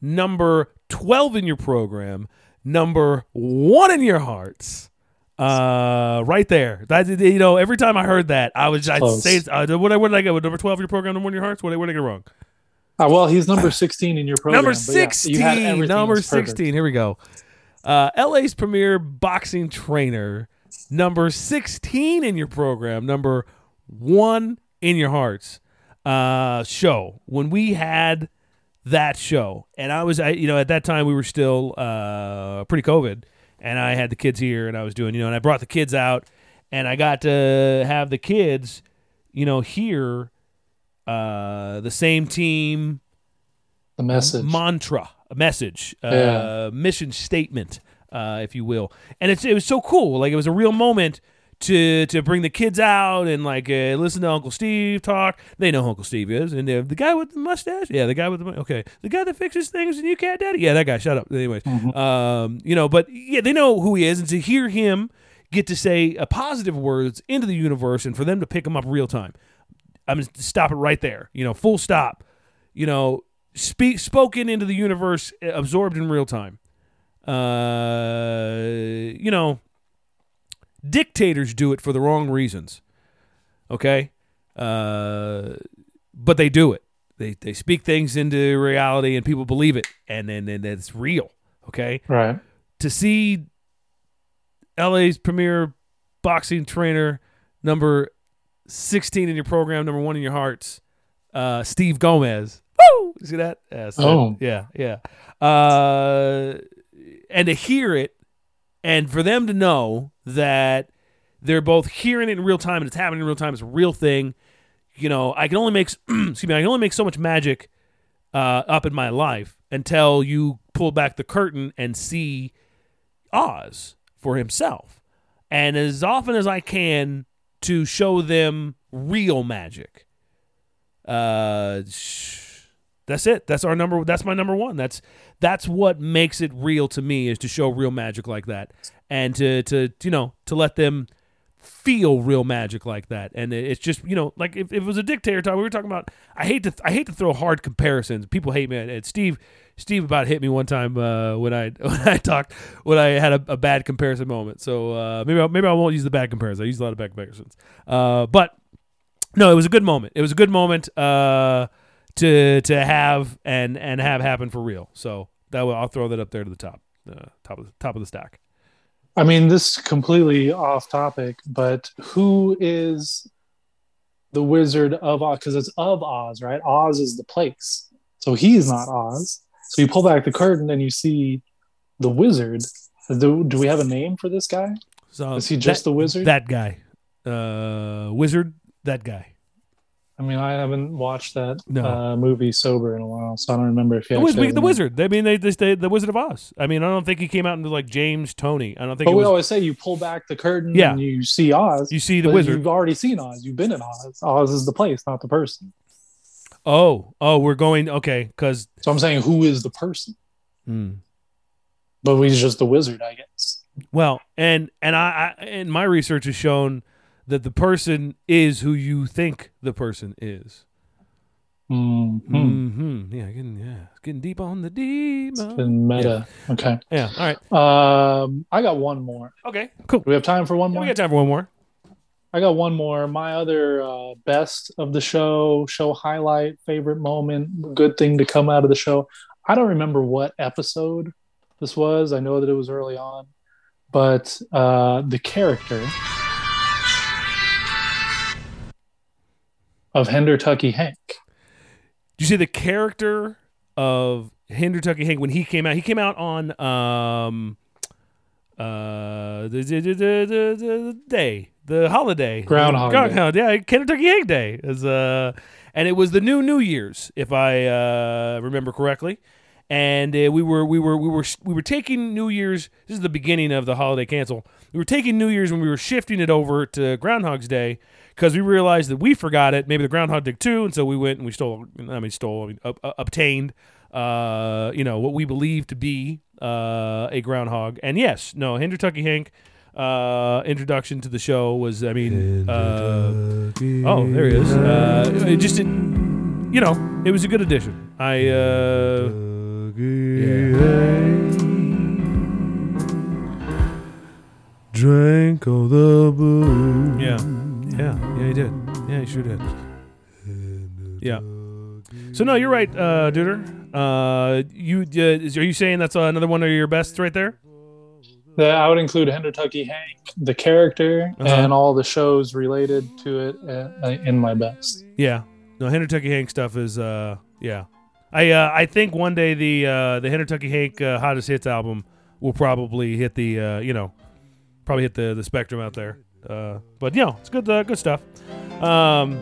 number twelve in your program, number one in your hearts. Uh, right there. That you know, every time I heard that, I was I'd say, uh, what, what did I get? with Number twelve in your program, number one in your hearts. What did, what did I get wrong? Ah, well, he's number 16 in your program. number but yeah, you sixteen. number sixteen. Here we go. Uh, LA's premier boxing trainer, number sixteen in your program, number one in your hearts. Uh, show when we had that show, and I was, I you know, at that time we were still uh pretty COVID, and I had the kids here, and I was doing, you know, and I brought the kids out, and I got to have the kids, you know, hear uh the same team The message. mantra, a message, uh, Yeah. mission statement, uh, if you will. And it's, it was so cool. Like it was a real moment to to bring the kids out and like uh, listen to Uncle Steve talk. They know who Uncle Steve is, and uh, the guy with the mustache, yeah, the guy with the okay, the guy that fixes things and you cat daddy, yeah, that guy. Shut up. Anyways, um, you know, but yeah, they know who he is, and to hear him get to say uh, positive words into the universe, and for them to pick him up real time, I'm gonna stop it right there. You know, full stop. You know, speak spoken into the universe, uh, absorbed in real time. Uh, you know, dictators do it for the wrong reasons. Okay, uh, but they do it. They they speak things into reality, and people believe it, and then and, it's real. Okay, Right. to see LA's premier boxing trainer, number 16 in your program, number one in your hearts, uh, Steve Gomez. Woo! You see that? Yeah, so- Oh. yeah, yeah. Uh, and to hear it, and for them to know that they're both hearing it in real time and it's happening in real time, it's a real thing. You know, I can only make [clears throat] excuse me, I can only make so much magic uh, up in my life until you pull back the curtain and see Oz for himself. And as often as I can to show them real magic. Uh sh- that's it. That's our number that's my number 1. That's that's what makes it real to me is to show real magic like that and to to you know, to let them feel real magic like that. And it's just, you know, like if, if it was a dictator talk, we were talking about I hate to I hate to throw hard comparisons. People hate me. And Steve Steve about hit me one time uh, when I [laughs] when I talked when I had a, a bad comparison moment. So uh, maybe I, maybe I won't use the bad comparison. I use a lot of bad comparisons. Uh, but no, it was a good moment. It was a good moment uh, to to have and and have happen for real. So that will, I'll throw that up there to the top, uh, top of the top of the stack. I mean, this is completely off topic, but who is the Wizard of Oz? Because it's of Oz, right? Oz is the place. So he's not Oz. So you pull back the curtain and you see the wizard. Do, do we have a name for this guy? So Is he just that, the wizard? That guy, uh, wizard. That guy. I mean, I haven't watched that No. uh, movie sober in a while, so I don't remember if he The, wiz- actually has the wizard. I mean, they, they, they the Wizard of Oz. I mean, I don't think he came out into like James Tony. I don't think But we was. always say you pull back the curtain Yeah. and you see Oz. You see the wizard. You've already seen Oz. You've been in Oz. Oz is the place, not the person. Oh, oh, we're going okay because So I'm saying, who is the person? But he's just the wizard, I guess. well, and and I, I and my research has shown that the person is who you think the person is. Mhm. Mm-hmm. Yeah, getting yeah, it's getting deep on the deep. Been meta. Okay. Yeah. All right. Um, I got one more. Okay. Cool. Do we have time for one Yeah, more? we got time for one more. I got one more. My other uh, best of the show, show highlight, favorite moment, good thing to come out of the show. I don't remember what episode this was. I know that it was early on, but uh, the character of Hendertucky Hank. You see the character of Hendertucky Hank when he came out? He came out on um uh the the, the, the, day the holiday Groundhog Day. Groundhog yeah Kentucky Hank Day is uh and it was the new New Year's if I uh remember correctly and uh, we were we were we were we were taking New Year's this is the beginning of the holiday cancel we were taking New Year's when we were shifting it over to Groundhog's Day because we realized that we forgot it maybe the Groundhog did too and so we went and we stole I mean stole I mean, ob- ob- obtained uh, you know what we believe to be uh, a groundhog. And yes, no, Hendertucky Hank uh, introduction to the show was, I mean, uh, oh, there he is. Uh, it just, it, you know, it was a good addition. I, uh, Drink all the booze. yeah, yeah, yeah, he did. Yeah, he sure did. Yeah. So no, you're right, uh, Duder. Uh, you uh, is, are you saying that's uh, another one of your best right there? That I would include Hendertucky Hank, the character, Uh-huh. and all the shows related to it uh, in my best. Yeah. No, Hendertucky Hank stuff is uh yeah. I uh, I think one day the uh, the Hendertucky Hank uh, hottest hits album will probably hit the uh, you know probably hit the the spectrum out there. Uh, but you know it's good uh, good stuff. Um,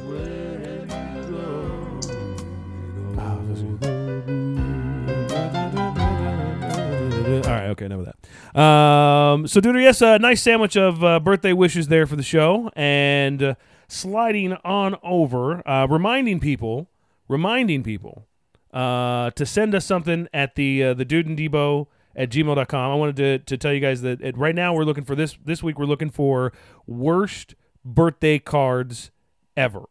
all right, okay, enough of that. Um, so, Duder, yes, a nice sandwich of uh, birthday wishes there for the show, and uh, sliding on over, uh, reminding people, reminding people uh, to send us something at the uh, the Dude and Debo at gmail.com. I wanted to, to tell you guys that at, right now we're looking for this this week. We're looking for worst birthday cards ever.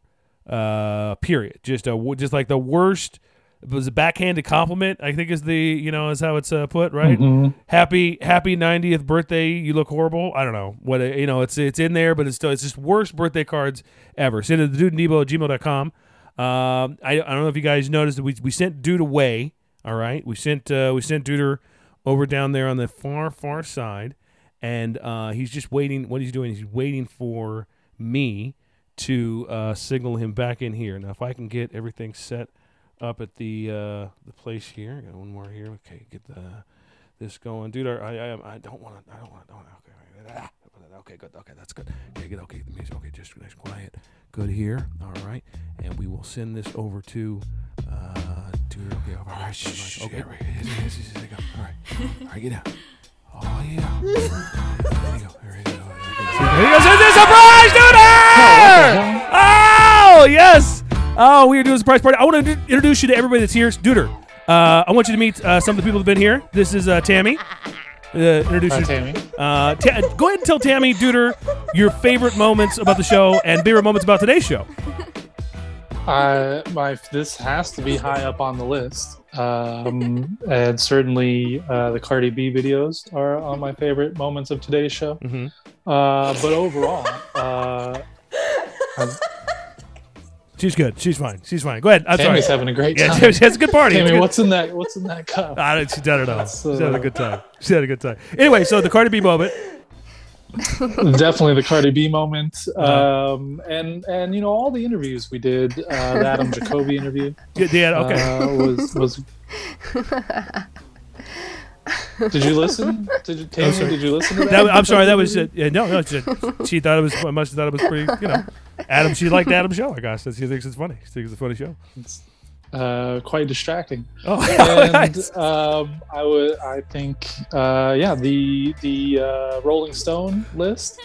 Uh, period. Just a just like the worst. It was a backhanded compliment. I think is the you know is how it's uh, put right. Mhm. Happy happy 90th birthday. You look horrible. I don't know what you know. It's it's in there, but it's still it's just worst birthday cards ever. Send it to dude and Debo at gmail.com. Um, I, I don't know if you guys noticed that we, we sent Dude away. All right, we sent uh, we sent Duder over down there on the far far side, and uh, he's just waiting. What he's doing, he's waiting for me to uh, signal him back in here. Now, if I can get everything set up at the uh, the place here, got one more here. Okay, get the this going, dude. I I, I don't want to. I don't want to. Okay, okay, good. Okay, that's good. Okay, good. Okay, the music. Okay, just nice, quiet. Good here. All right, and we will send this over to. Uh, dude. Okay, all right, shh, okay, right. Yes, go. All right, all right, get down. Oh yeah. [laughs] There you go. There you go. There you go. It's a surprise, Duder! Oh yes. Oh, we are doing a surprise party. I want to introduce you to everybody that's here. Duder, uh, I want you to meet uh, some of the people that have been here. This is uh, Tammy. Uh, introduce Hi, you. Tammy. Uh, Ta- go ahead and tell Tammy Duder your favorite moments about the show and favorite moments about today's show. Uh, my this has to be high up on the list, um, and certainly uh, the Cardi B videos are on my favorite moments of today's show. Mhm. Uh, but overall, uh, She's good. She's fine. She's fine. Go ahead. I'm Tammy's sorry. having a great Yeah, time. she has a good party. Tammy, good. what's in that? What's in that cup? I don't, she, I don't know. That's, She's having a uh, good time. She's had a good time. Anyway, so the Cardi B moment. [laughs] Definitely the Cardi B moment, Uh-huh. um, and and you know all the interviews we did. Uh, the Adam Jacoby interview Yeah, yeah, okay. uh, was was. [laughs] Did you listen? Did you, Tammy, did you listen to that? That, I'm sorry. That was uh, yeah, no, no. She, she thought it was. I must have thought it was pretty. You know, Adam. She liked Adam's show. I guess she thinks it's funny. She thinks it's a funny show. uh, quite distracting. Oh, and nice. um, I would, I think, uh, yeah, the the uh, Rolling Stone list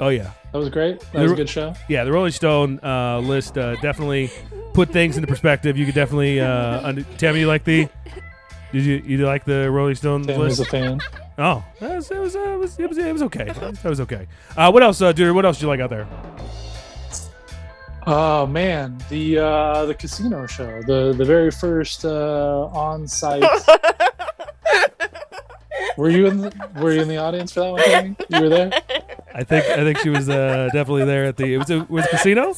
oh yeah, that was great. That was a good show. yeah. The Rolling Stone uh, list uh, definitely put things into perspective. You could definitely. Uh, under, Tammy, you like the? Did you you like the Rolling Stone Tammy's list? a fan. Oh, that was, it was, uh, it was it was it was okay. That was okay. Uh, what else, uh, dude? What else did you like out there? Oh man, the uh, the casino show, the the very first uh, on site. [laughs] were you in the Were you in the audience for that one? Tammy? You were there. I think I think she was uh, definitely there at the. It was a, was it casino.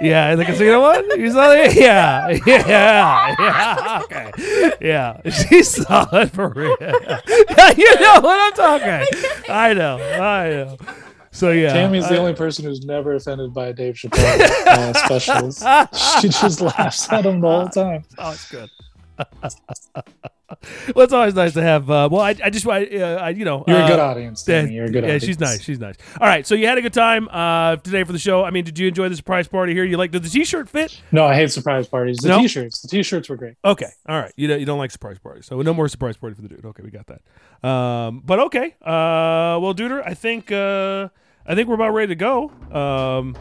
Yeah, in the casino one. You saw it? [laughs] Yeah, [laughs] yeah, yeah. Okay, yeah. [laughs] She saw it for real. Yeah, you know what I'm talking. I know, I know. So yeah, Tammy's the I- only person who's never offended by a Dave Chappelle uh, specials. She just laughs at him the whole time. Oh, it's good. Well, it's always nice to have. Uh, well, I, I just, I, uh, I, you know, You're a good uh, audience, Yeah, You're a good audience. yeah, audience. she's nice. She's nice. All right, so you had a good time uh, today for the show. I mean, did you enjoy the surprise party here? You like? Did the T-shirt fit? No, I hate surprise parties. The No? t-shirts. The t-shirts were great. Okay, all right. You don't, you don't like surprise parties, so no more surprise party for the dude. Okay, we got that. Um, but okay. Uh, well, Duder, I think uh, I think we're about ready to go. Um,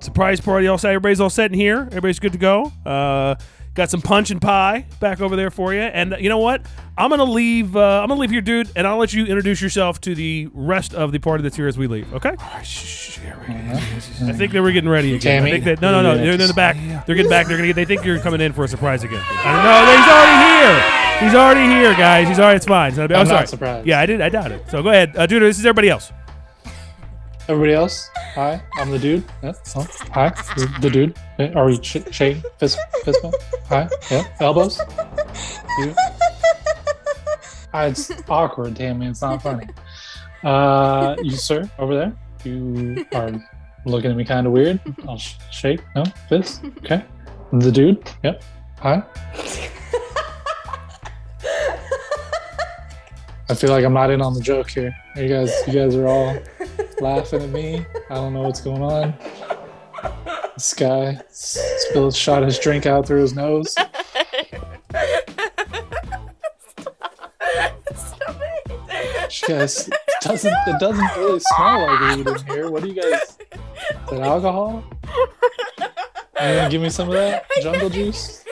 surprise party all set. Everybody's all set in here. Everybody's good to go. Uh, got some punch and pie back over there for you. And uh, you know what? I'm gonna leave. Uh, I'm gonna leave here, dude, and I'll let you introduce yourself to the rest of the party that's here as we leave. Okay? I think they were getting ready again. Tammy? I think that no, no, no. They're in the back. They're getting back. They're gonna get. They think you're coming in for a surprise again. I don't know. He's already here. He's already here, guys. He's already. It's fine. So, I'm I'm sorry. not surprised. Yeah, I did. I doubt it. So go ahead, uh, dude. This is everybody else. Everybody else, hi. I'm the dude. Yeah. Oh, hi. The dude. Are we sh- shake fist fist bump? Hi. Yeah. Elbows. You. Ah, it's awkward, Tammy. It's not funny. Uh, you, sir, over there. You are looking at me kind of weird. I'll sh- shake. No fist. Okay. The dude. Yep. Hi. I feel like I'm not in on the joke here. You guys, you guys are all [laughs] laughing at me. I don't know what's going on. This guy spilled, shot his drink out through his nose. [laughs] guys it doesn't it doesn't really smell like weed in here. What do you guys? Is that alcohol? You gonna give me some of that jungle juice?